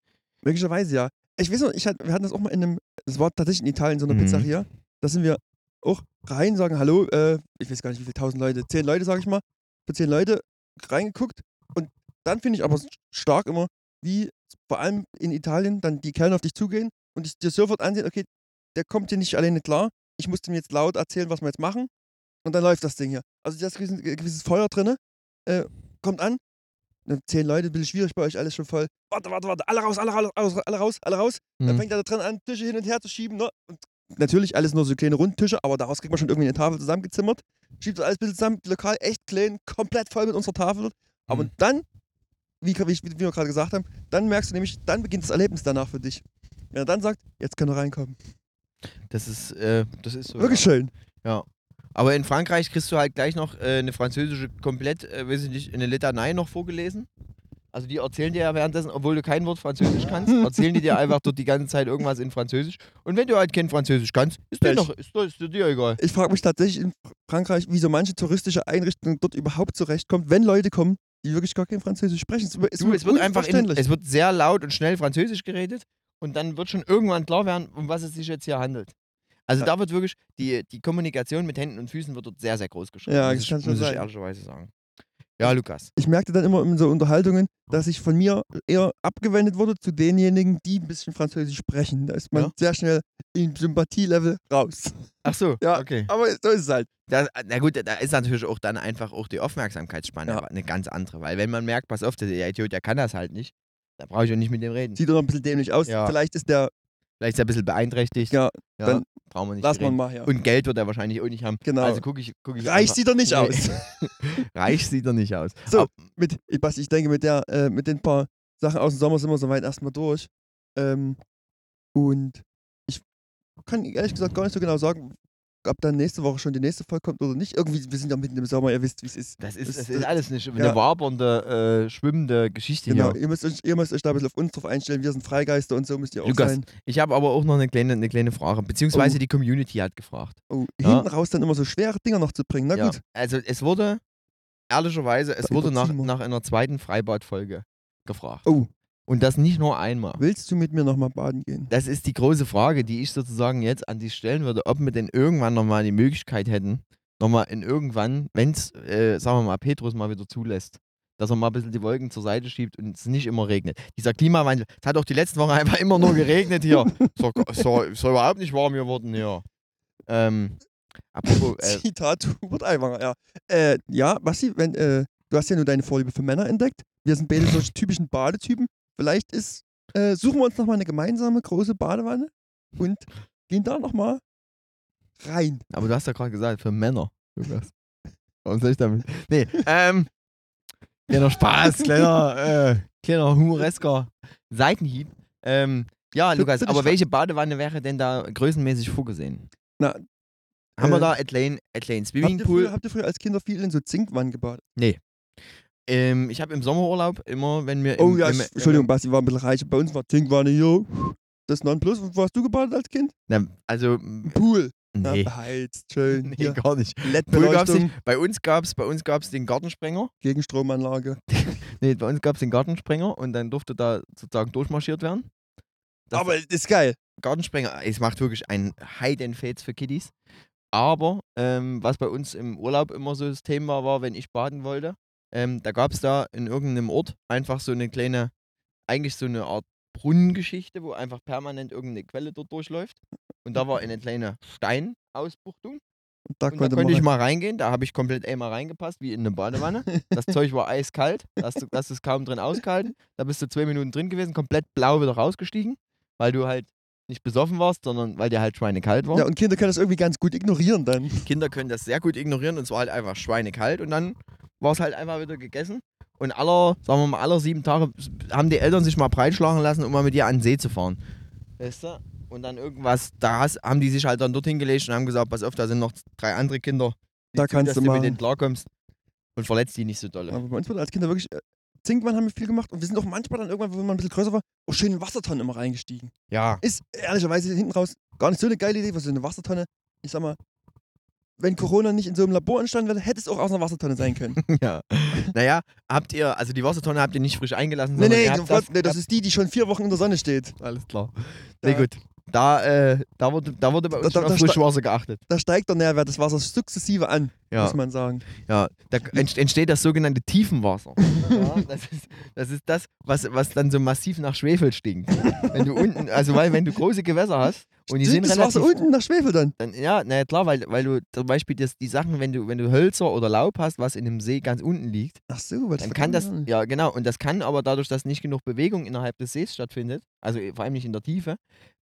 Speaker 2: Möglicherweise ja. Ich weiß noch, ich hatte, wir hatten das auch mal in einem, das war tatsächlich in Italien, so einer
Speaker 3: Mhm.
Speaker 2: Pizzeria. Da sind wir auch rein, sagen Hallo, äh, ich weiß gar nicht, wie viele tausend Leute, zehn Leute, sag ich mal, für zehn Leute reingeguckt. Und dann finde ich aber stark immer, wie vor allem in Italien dann die Kellner auf dich zugehen und dich dir sofort ansehen, okay, der kommt hier nicht alleine klar. Ich muss dem jetzt laut erzählen, was wir jetzt machen. Und dann läuft das Ding hier. Also da ist ein gewisses, gewisses Feuer drin, äh, kommt an. Ne, Zehn Leute, ein bisschen schwierig bei euch, alles schon voll. Warte, warte, warte, alle raus, alle raus, alle raus, alle raus. Dann
Speaker 3: Hm.
Speaker 2: fängt er da dran an, Tische hin und her zu schieben. Ne? Und natürlich alles nur so kleine Rundtische, aber daraus kriegt man schon irgendwie eine Tafel zusammengezimmert. Schiebt das alles ein bisschen zusammen, lokal echt klein, komplett voll mit unserer Tafel. Aber
Speaker 3: Hm.
Speaker 2: dann, wie, wie, wie wir gerade gesagt haben, dann merkst du nämlich, dann beginnt das Erlebnis danach für dich. Wenn er dann sagt, jetzt können wir reinkommen.
Speaker 3: Das ist, äh, das ist so.
Speaker 2: Wirklich
Speaker 3: ja.
Speaker 2: schön.
Speaker 3: Aber in Frankreich kriegst du halt gleich noch äh, eine französische komplett, äh, weiß ich nicht, eine Litanei noch vorgelesen. Also die erzählen dir ja währenddessen, obwohl du kein Wort Französisch kannst, erzählen die dir einfach dort die ganze Zeit irgendwas in Französisch. Und wenn du halt kein Französisch kannst, ist dir noch, ist, ist dir egal.
Speaker 2: Ich frage mich tatsächlich in Frankreich, wie so manche touristische Einrichtungen dort überhaupt zurechtkommt, wenn Leute kommen, die wirklich gar kein Französisch sprechen. Es
Speaker 3: Du, es wird einfach in, es wird sehr laut und schnell Französisch geredet und dann wird schon irgendwann klar werden, um was es sich jetzt hier handelt. Also
Speaker 2: Ja.
Speaker 3: da wird wirklich, die, die Kommunikation mit Händen und Füßen wird dort sehr, sehr groß geschrieben.
Speaker 2: Ja,
Speaker 3: muss
Speaker 2: das
Speaker 3: ich,
Speaker 2: kann schon
Speaker 3: muss ich
Speaker 2: sein.
Speaker 3: ehrlicherweise sagen. Ja, Lukas.
Speaker 2: ich merkte dann immer in so Unterhaltungen, dass ich von mir eher abgewendet wurde zu denjenigen, die ein bisschen Französisch sprechen. Da ist man
Speaker 3: Ja.
Speaker 2: sehr schnell im Sympathielevel raus.
Speaker 3: Ach so,
Speaker 2: Ja.
Speaker 3: okay.
Speaker 2: Aber so ist es halt.
Speaker 3: Da, na gut, da ist natürlich auch dann einfach auch die Aufmerksamkeitsspanne
Speaker 2: Ja.
Speaker 3: eine ganz andere. Weil wenn man merkt, pass auf, der Idiot, der kann das halt nicht, dann brauche ich auch nicht mit dem reden.
Speaker 2: Sieht doch noch ein bisschen dämlich aus.
Speaker 3: Ja.
Speaker 2: Vielleicht ist der,
Speaker 3: Vielleicht ist er ein bisschen beeinträchtigt.
Speaker 2: ja,
Speaker 3: Ja,
Speaker 2: dann
Speaker 3: brauchen wir nicht
Speaker 2: lass
Speaker 3: reden.
Speaker 2: man mal her.
Speaker 3: Und Geld wird er wahrscheinlich auch nicht haben.
Speaker 2: Genau.
Speaker 3: Also gucke ich, guck ich
Speaker 2: Reich
Speaker 3: einfach-
Speaker 2: sieht er nicht aus.
Speaker 3: Reich sieht er nicht aus.
Speaker 2: So,
Speaker 3: Aber-
Speaker 2: mit, Basti, ich denke, mit, der, äh, mit den paar Sachen aus dem Sommer sind wir soweit erstmal durch. Ähm, und ich kann ehrlich gesagt gar nicht so genau sagen, ob dann nächste Woche schon die nächste Folge kommt oder nicht. Irgendwie, wir sind ja mitten im Sommer, ihr wisst, wie es ist.
Speaker 3: Das ist,
Speaker 2: Das-
Speaker 3: das ist alles nicht eine
Speaker 2: ja.
Speaker 3: wabernde, äh, schwimmende Geschichte
Speaker 2: Genau,
Speaker 3: hier.
Speaker 2: ihr müsst, euch, ihr müsst euch da ein bisschen auf uns drauf einstellen. Wir sind Freigeister und so müsst ihr auch
Speaker 3: Lukas,
Speaker 2: sein.
Speaker 3: ich habe aber auch noch eine kleine, eine kleine Frage. Beziehungsweise
Speaker 2: Oh.
Speaker 3: die Community hat gefragt.
Speaker 2: Oh,
Speaker 3: Ja.
Speaker 2: hinten raus dann immer so schwere Dinger noch zu bringen. Na
Speaker 3: ja.
Speaker 2: gut.
Speaker 3: Also es wurde, ehrlicherweise, es
Speaker 2: Da
Speaker 3: wurde nach, nach einer zweiten Freibad-Folge gefragt.
Speaker 2: Oh,
Speaker 3: Und das nicht nur einmal.
Speaker 2: willst du mit mir nochmal baden gehen?
Speaker 3: Das ist die große Frage, die ich sozusagen jetzt an dich stellen würde, ob wir denn irgendwann nochmal die Möglichkeit hätten, nochmal in irgendwann, wenn es, äh, sagen wir mal, Petrus mal wieder zulässt, dass er mal ein bisschen die Wolken zur Seite schiebt und es nicht immer regnet. Dieser Klimawandel, es hat auch die letzten Wochen einfach immer nur geregnet hier. So, so, doch überhaupt nicht warm geworden hier. Ähm, apropos, äh,
Speaker 2: Zitat Hubert Aiwanger, ja. Äh, ja, Basti, wenn, äh, du hast ja nur deine Vorliebe für Männer entdeckt. Wir sind beide solche typischen Badetypen. Vielleicht ist, äh, suchen wir uns nochmal eine gemeinsame große Badewanne und gehen da nochmal rein.
Speaker 3: aber du hast ja gerade gesagt, für Männer, Lukas. Warum soll ich damit? Nee, ähm, kleiner Spaß, kleiner, äh, kleiner humoresker Seitenhieb. Ähm, ja,
Speaker 2: Für-
Speaker 3: Lukas,
Speaker 2: für
Speaker 3: aber welche Badewanne wäre denn da größenmäßig vorgesehen? haben wir
Speaker 2: Äh,
Speaker 3: da ein kleinen ein kleinen
Speaker 2: Habt ihr, früher, habt ihr früher als Kinder viel in so Zinkwannen gebadet?
Speaker 3: Ähm, ich habe im Sommerurlaub immer, wenn wir. Im,
Speaker 2: Oh ja,
Speaker 3: im,
Speaker 2: ich- Entschuldigung, Basti war ein bisschen reich. Bei uns war Zinkwanne hier. Das Nonplus. Wo hast du gebadet als Kind?
Speaker 3: Na, also,
Speaker 2: Im Pool. Ja,
Speaker 3: nee.
Speaker 2: beheizt, schön.
Speaker 3: Nee,
Speaker 2: Hier.
Speaker 3: gar nicht. Pool gab's nicht. Bei uns gab's, bei uns gab's den Gartensprenger.
Speaker 2: Gegenstromanlage.
Speaker 3: Nee, bei uns gab's den Gartensprenger und dann durfte da sozusagen durchmarschiert werden. Das-
Speaker 2: Aber das ist geil.
Speaker 3: Gartensprenger, es macht wirklich einen Heidenfets für Kiddies. Aber ähm, was bei uns im Urlaub immer so das Thema war, wenn ich baden wollte, ähm, da gab es da in irgendeinem Ort einfach so eine kleine, eigentlich so eine Art Brunnengeschichte, wo einfach permanent irgendeine Quelle dort durchläuft. Und da war eine kleine Steinausbuchtung.
Speaker 2: Und da
Speaker 3: Und da
Speaker 2: konnte
Speaker 3: ich mal reingehen, da habe ich komplett einmal reingepasst, wie in eine Badewanne. Das Zeug war eiskalt, da hast du, da hast du es kaum drin ausgehalten. Da bist du zwei Minuten drin gewesen, komplett blau wieder rausgestiegen, weil du halt nicht besoffen warst, sondern weil dir halt schweinekalt war.
Speaker 2: Ja, und Kinder können das irgendwie ganz gut ignorieren dann.
Speaker 3: Kinder können das sehr gut ignorieren und es war halt einfach schweinekalt und dann war es halt einfach wieder gegessen. Und aller, sagen wir mal, aller sieben Tage haben die Eltern sich mal breitschlagen lassen, um mal mit dir an den See zu fahren. Weißt du? Und dann irgendwas, da haben die sich halt dann dorthin gelegt und haben gesagt, pass auf, da sind noch drei andere Kinder.
Speaker 2: Da
Speaker 3: zu,
Speaker 2: kannst
Speaker 3: dass
Speaker 2: du mal-
Speaker 3: mit denen klarkommst und verletzt die nicht so dolle.
Speaker 2: Aber bei uns wurde als Kinder wirklich. Äh, Zinkwanne haben wir viel gemacht und wir sind auch manchmal dann irgendwann, wenn man ein bisschen größer war, auch schön in Wassertonnen immer reingestiegen.
Speaker 3: Ja.
Speaker 2: Ist ehrlicherweise hinten raus gar nicht so eine geile Idee, was so eine Wassertonne. Ich sag mal, wenn Corona nicht in so einem Labor entstanden wäre, hätte es auch aus einer Wassertonne sein können.
Speaker 3: ja. Naja, habt ihr, also die Wassertonne habt ihr nicht frisch eingelassen,
Speaker 2: nee, nee, das, das, nee, das ist die, die schon vier Wochen in der Sonne steht.
Speaker 3: alles klar.
Speaker 2: Da-
Speaker 3: Nee, gut. Da, äh, da, wurde, da wurde bei uns
Speaker 2: Da- da-
Speaker 3: auf Frischwasser geachtet.
Speaker 2: Da steigt der Nährwert des Wassers sukzessive an,
Speaker 3: Ja.
Speaker 2: muss man sagen.
Speaker 3: Ja, da ent- entsteht das sogenannte Tiefenwasser. ja, das, ist, das ist das, was, was dann so massiv nach Schwefel stinkt. Wenn du unten, also weil wenn du große Gewässer hast und die sind
Speaker 2: das
Speaker 3: relativ,
Speaker 2: Wasser unten nach Schwefel dann.
Speaker 3: dann, ja, naja klar, weil, weil du zum Beispiel das, die Sachen, wenn du, wenn du Hölzer oder Laub hast, was in einem See ganz unten liegt,
Speaker 2: Ach so, weil
Speaker 3: dann kann das, ja genau, und das kann aber dadurch, dass nicht genug Bewegung innerhalb des Sees stattfindet, also vor allem nicht in der Tiefe,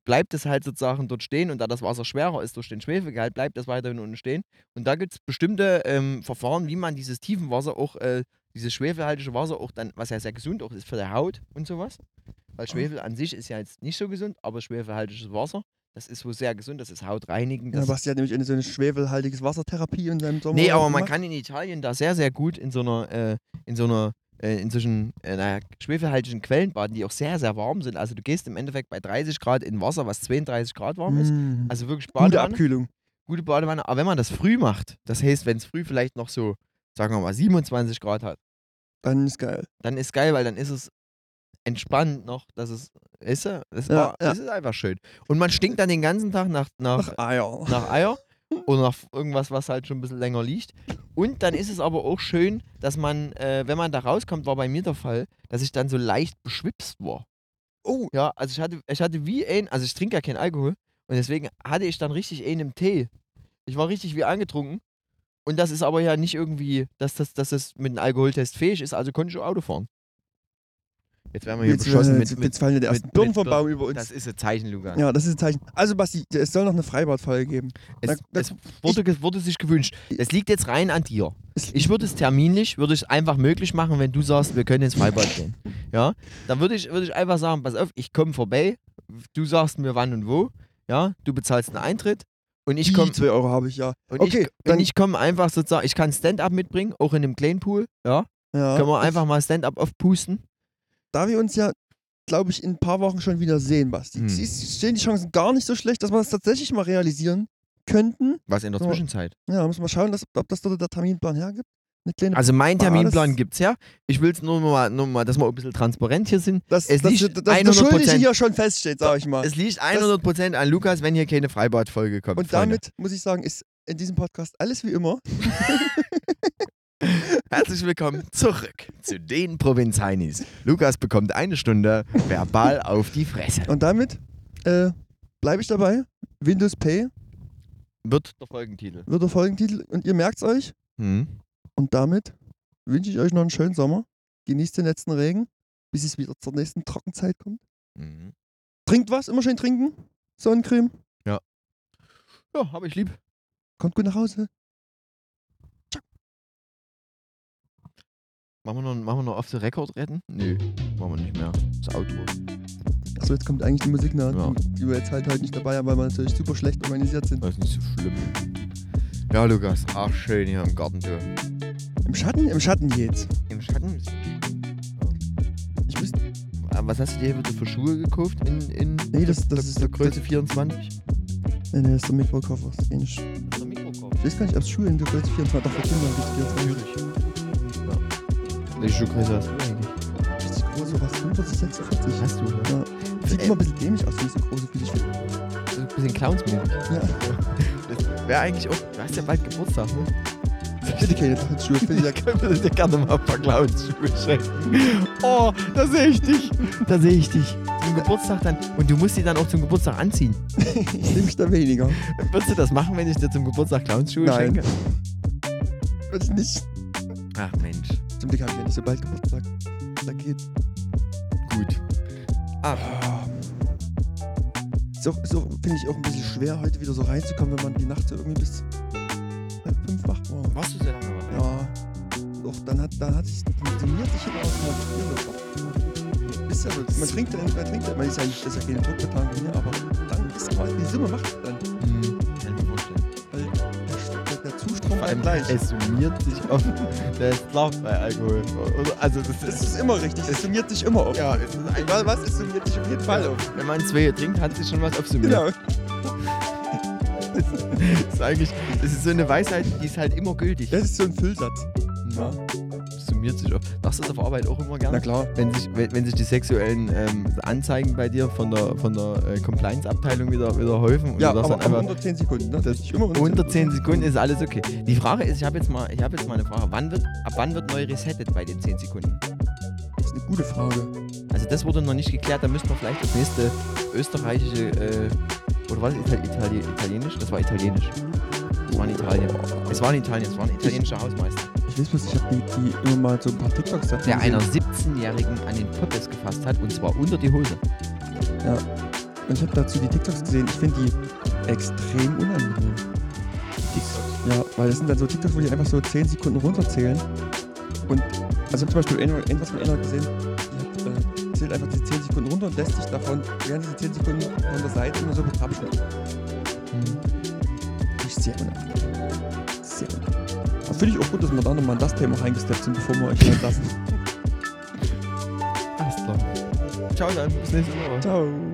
Speaker 3: bleibt es halt sozusagen dort stehen und da das Wasser schwerer ist durch den Schwefelgehalt, bleibt das weiterhin unten stehen. Und da gibt es bestimmte ähm, Verfahren, wie man dieses Tiefenwasser auch, äh, dieses schwefelhaltige Wasser auch dann, was ja sehr gesund auch ist für die Haut und sowas. Weil Schwefel an sich ist ja jetzt nicht so gesund, aber schwefelhaltiges Wasser, das ist wohl sehr gesund, das ist hautreinigend.
Speaker 2: Ja,
Speaker 3: Das
Speaker 2: Basti hat nämlich eine so eine schwefelhaltiges Wassertherapie in seinem Sommer.
Speaker 3: Nee, aber man kann in Italien da sehr, sehr gut in so einer, äh, in so einer, äh, in solchen, äh, naja, schwefelhaltigen Quellen baden, die auch sehr, sehr warm sind. Also du gehst im Endeffekt bei 30 Grad in Wasser, was 32 Grad warm ist.
Speaker 2: Mm.
Speaker 3: Also wirklich
Speaker 2: Gute
Speaker 3: Badewanne.
Speaker 2: Abkühlung.
Speaker 3: Gute Badewanne. Aber wenn man das früh macht, das heißt, wenn es früh vielleicht noch so, sagen wir mal, 27 Grad hat,
Speaker 2: Dann ist geil.
Speaker 3: dann ist geil, weil dann ist es entspannt noch, dass es, ist es, es,
Speaker 2: Ja,
Speaker 3: war,
Speaker 2: ja.
Speaker 3: es ist einfach schön. Und man stinkt dann den ganzen Tag nach, nach,
Speaker 2: Ach, Eier.
Speaker 3: nach Eier oder nach irgendwas, was halt schon ein bisschen länger liegt. Und dann ist es aber auch schön, dass man, äh, wenn man da rauskommt, war bei mir der Fall, dass ich dann so leicht beschwipst war.
Speaker 2: Oh,
Speaker 3: Ja, also ich hatte, ich hatte wie ein, also ich trinke ja keinen Alkohol und deswegen hatte ich dann richtig einen im Tee. Ich war richtig wie angetrunken. Und das ist aber ja nicht irgendwie, dass das, dass das mit einem Alkoholtest fähig ist, also konnte ich auch Auto fahren. Jetzt werden wir hier
Speaker 2: jetzt,
Speaker 3: beschossen mit,
Speaker 2: jetzt,
Speaker 3: mit
Speaker 2: jetzt fallen ja die ersten
Speaker 3: mit-
Speaker 2: Birnen
Speaker 3: mit
Speaker 2: vom. Baum über uns.
Speaker 3: Das ist ein Zeichen, Luca.
Speaker 2: ja, das ist ein Zeichen. Also, Basti, es soll noch eine Freibadfolge geben.
Speaker 3: Es,
Speaker 2: Da-
Speaker 3: es wurde, ge- wurde sich gewünscht. Es liegt jetzt rein an dir. Ich würde es terminlich, würde ich es einfach möglich machen, wenn du sagst, wir können ins Freibad gehen. Ja, dann würde ich, würde ich einfach sagen, pass auf, ich komme vorbei, du sagst mir wann und wo, ja, du bezahlst einen Eintritt und ich komme
Speaker 2: 2 Euro habe ich ja.
Speaker 3: und
Speaker 2: okay,
Speaker 3: ich,
Speaker 2: dann-
Speaker 3: und ich komme einfach sozusagen, ich kann Stand-up mitbringen, auch in einem kleinen Pool, ja,
Speaker 2: Ja.
Speaker 3: können wir einfach mal Stand-up aufpusten.
Speaker 2: Da wir uns ja, glaube ich, in ein paar Wochen schon wieder sehen, Basti,
Speaker 3: Hm.
Speaker 2: stehen die Chancen gar nicht so schlecht, dass wir das tatsächlich mal realisieren könnten.
Speaker 3: Was in der. Zwischenzeit.
Speaker 2: Ja, muss mal schauen, dass, ob das dort der Terminplan hergibt.
Speaker 3: Also mein Terminplan
Speaker 2: alles-
Speaker 3: gibt's ja. Ich will es nur mal, nur mal, dass wir ein bisschen transparent hier sind.
Speaker 2: das,
Speaker 3: es
Speaker 2: das,
Speaker 3: liegt
Speaker 2: das, das, das
Speaker 3: 100%
Speaker 2: Schuldige hier schon feststeht, sag ich mal.
Speaker 3: Es liegt 100% an Lukas, wenn hier keine Freibadfolge kommt.
Speaker 2: Und
Speaker 3: Freunde.
Speaker 2: damit muss ich sagen, ist in diesem Podcast alles wie immer.
Speaker 3: Herzlich willkommen zurück zu den Provinz-Heinis. Lukas bekommt eine Stunde verbal auf die Fresse.
Speaker 2: Und damit äh, bleibe ich dabei. Windows Pay
Speaker 3: Wird der Folgentitel.
Speaker 2: wird der Folgentitel. Und ihr merkt es euch.
Speaker 3: Hm.
Speaker 2: Und damit wünsche ich euch noch einen schönen Sommer. Genießt den letzten Regen, bis es wieder zur nächsten Trockenzeit kommt.
Speaker 3: Mhm.
Speaker 2: Trinkt was, immer schön trinken. Sonnencreme.
Speaker 3: Ja, habe ich lieb.
Speaker 2: Kommt gut nach Hause.
Speaker 3: Machen wir noch, machen wir noch auf the Record retten? Nö, machen wir nicht mehr. Das Auto.
Speaker 2: Achso, jetzt kommt eigentlich die Musik nach,
Speaker 3: Ja.
Speaker 2: die wir jetzt halt heute nicht dabei haben, weil wir natürlich super schlecht organisiert sind.
Speaker 3: Das ist nicht so schlimm. Ja, Lukas. Ach, schön hier im Garten, du.
Speaker 2: Im Schatten? Im Schatten jetzt.
Speaker 3: Im Schatten?
Speaker 2: Ich wüsste.
Speaker 3: Ah, Was hast du dir wieder für Schuhe gekauft? In, in
Speaker 2: Nee, das, das ist
Speaker 3: der Größe 24?
Speaker 2: Nee, nee, das ist der Mikrokoffer. Das ist ähnlich.
Speaker 3: Der Mikrokoffer.
Speaker 2: Ich weiß gar nicht, ob es Schuhe in der Größe 24 doch für Kinder gibt. 24.
Speaker 3: Welche Schuhgröße hast du eigentlich?
Speaker 2: Richtig groß, sowas 45, 46.
Speaker 3: Hast du? Ja.
Speaker 2: Ja. Sieht immer ein bisschen dämlich aus, wenn ich so große Füße finde.
Speaker 3: So ein bisschen clownsmäßig.
Speaker 2: Ja.
Speaker 3: Das wäre eigentlich auch. Du hast ja bald Geburtstag, ne?
Speaker 2: Bitte keine Tanzschuhe, finde ich ja
Speaker 3: Ich könnte dir gerne mal ein paar Clownsschuhe schenken. Oh, da sehe ich dich. Da sehe ich dich. Zum Geburtstag dann. Und du musst die dann auch zum Geburtstag anziehen.
Speaker 2: Ich nehme mich da weniger.
Speaker 3: Würdest du das machen, wenn ich dir zum Geburtstag Clownsschuhe
Speaker 2: Nein.
Speaker 3: schenke?
Speaker 2: Würde ich nicht.
Speaker 3: Ach Mensch.
Speaker 2: Zum Glück habe ich ja nicht so bald Geburtstag. Da geht's.
Speaker 3: Gut.
Speaker 2: Ist auch, ist auch finde ich, auch ein bisschen schwer, heute wieder so reinzukommen, wenn man die Nacht so irgendwie bis halb fünf wach war.
Speaker 3: warst du sehr lange wach?
Speaker 2: Ja. Doch, dann hat, dann hat sich, summiert sich immer aus einer Ist ja so, man trinkt ja, man trinkt ja, man ist ja nicht, das ist ja keine Druckbetankung mehr, aber dann ist aber, die Summe macht
Speaker 3: allem,
Speaker 2: gleich.
Speaker 3: es summiert sich auf. Der ist klar bei Alkohol. Also, das
Speaker 2: Das ist immer richtig, es summiert sich immer auf.
Speaker 3: Ja, es ist
Speaker 2: Egal was, es summiert sich auf jeden Fall auf.
Speaker 3: wenn man zwei trinkt, hat sich schon was aufsummiert.
Speaker 2: Genau.
Speaker 3: Das ist eigentlich, das ist so eine Weisheit, die ist halt immer gültig.
Speaker 2: Das ist so ein Füllsatz.
Speaker 3: Ja. Summiert sich auf. Machst du das auf Arbeit auch immer gerne?
Speaker 2: Na klar.
Speaker 3: Wenn sich, wenn, wenn sich die sexuellen ähm, Anzeigen bei dir von der, von der äh, Compliance-Abteilung wieder, wieder häufen
Speaker 2: Ja, aber,
Speaker 3: einfach,
Speaker 2: unter 10 Sekunden. Ne?
Speaker 3: Das-
Speaker 2: immer
Speaker 3: unter 10 Sekunden ist alles okay. Die Frage ist, ich habe jetzt, mal- ich hab jetzt mal eine Frage, wann wird, ab wann wird neu resettet bei den 10 Sekunden?
Speaker 2: Das ist eine gute Frage.
Speaker 3: Also das wurde noch nicht geklärt, da müssten wir vielleicht das nächste österreichische, äh, oder was, Itali Itali Italienisch? Das war Italienisch. Das war in Italien. Es war in Italien, es war ein italienischer Hausmeister.
Speaker 2: Ich weiß bloß, ich habe die, die immer mal so ein paar TikToks dazu
Speaker 3: Der einer 17-Jährigen an den Poppes gefasst hat und zwar unter die Hose.
Speaker 2: Und ich habe dazu die TikToks gesehen. Ich finde die extrem unangenehm. Ja, weil das sind dann so TikToks, wo die einfach so 10 Sekunden runterzählen. Und, also zum Beispiel irgendwas von einer gesehen, die hat, äh, zählt einfach die 10 Sekunden runter und lässt sich davon während diese 10 Sekunden von der Seite immer so betrapschen. Finde ich sehr unangenehm. Finde ich auch gut, dass wir da nochmal in das Thema reingesteppt sind, bevor wir euch entlassen.
Speaker 3: Alles klar. Ciao dann, bis nächste Woche.
Speaker 2: Ciao.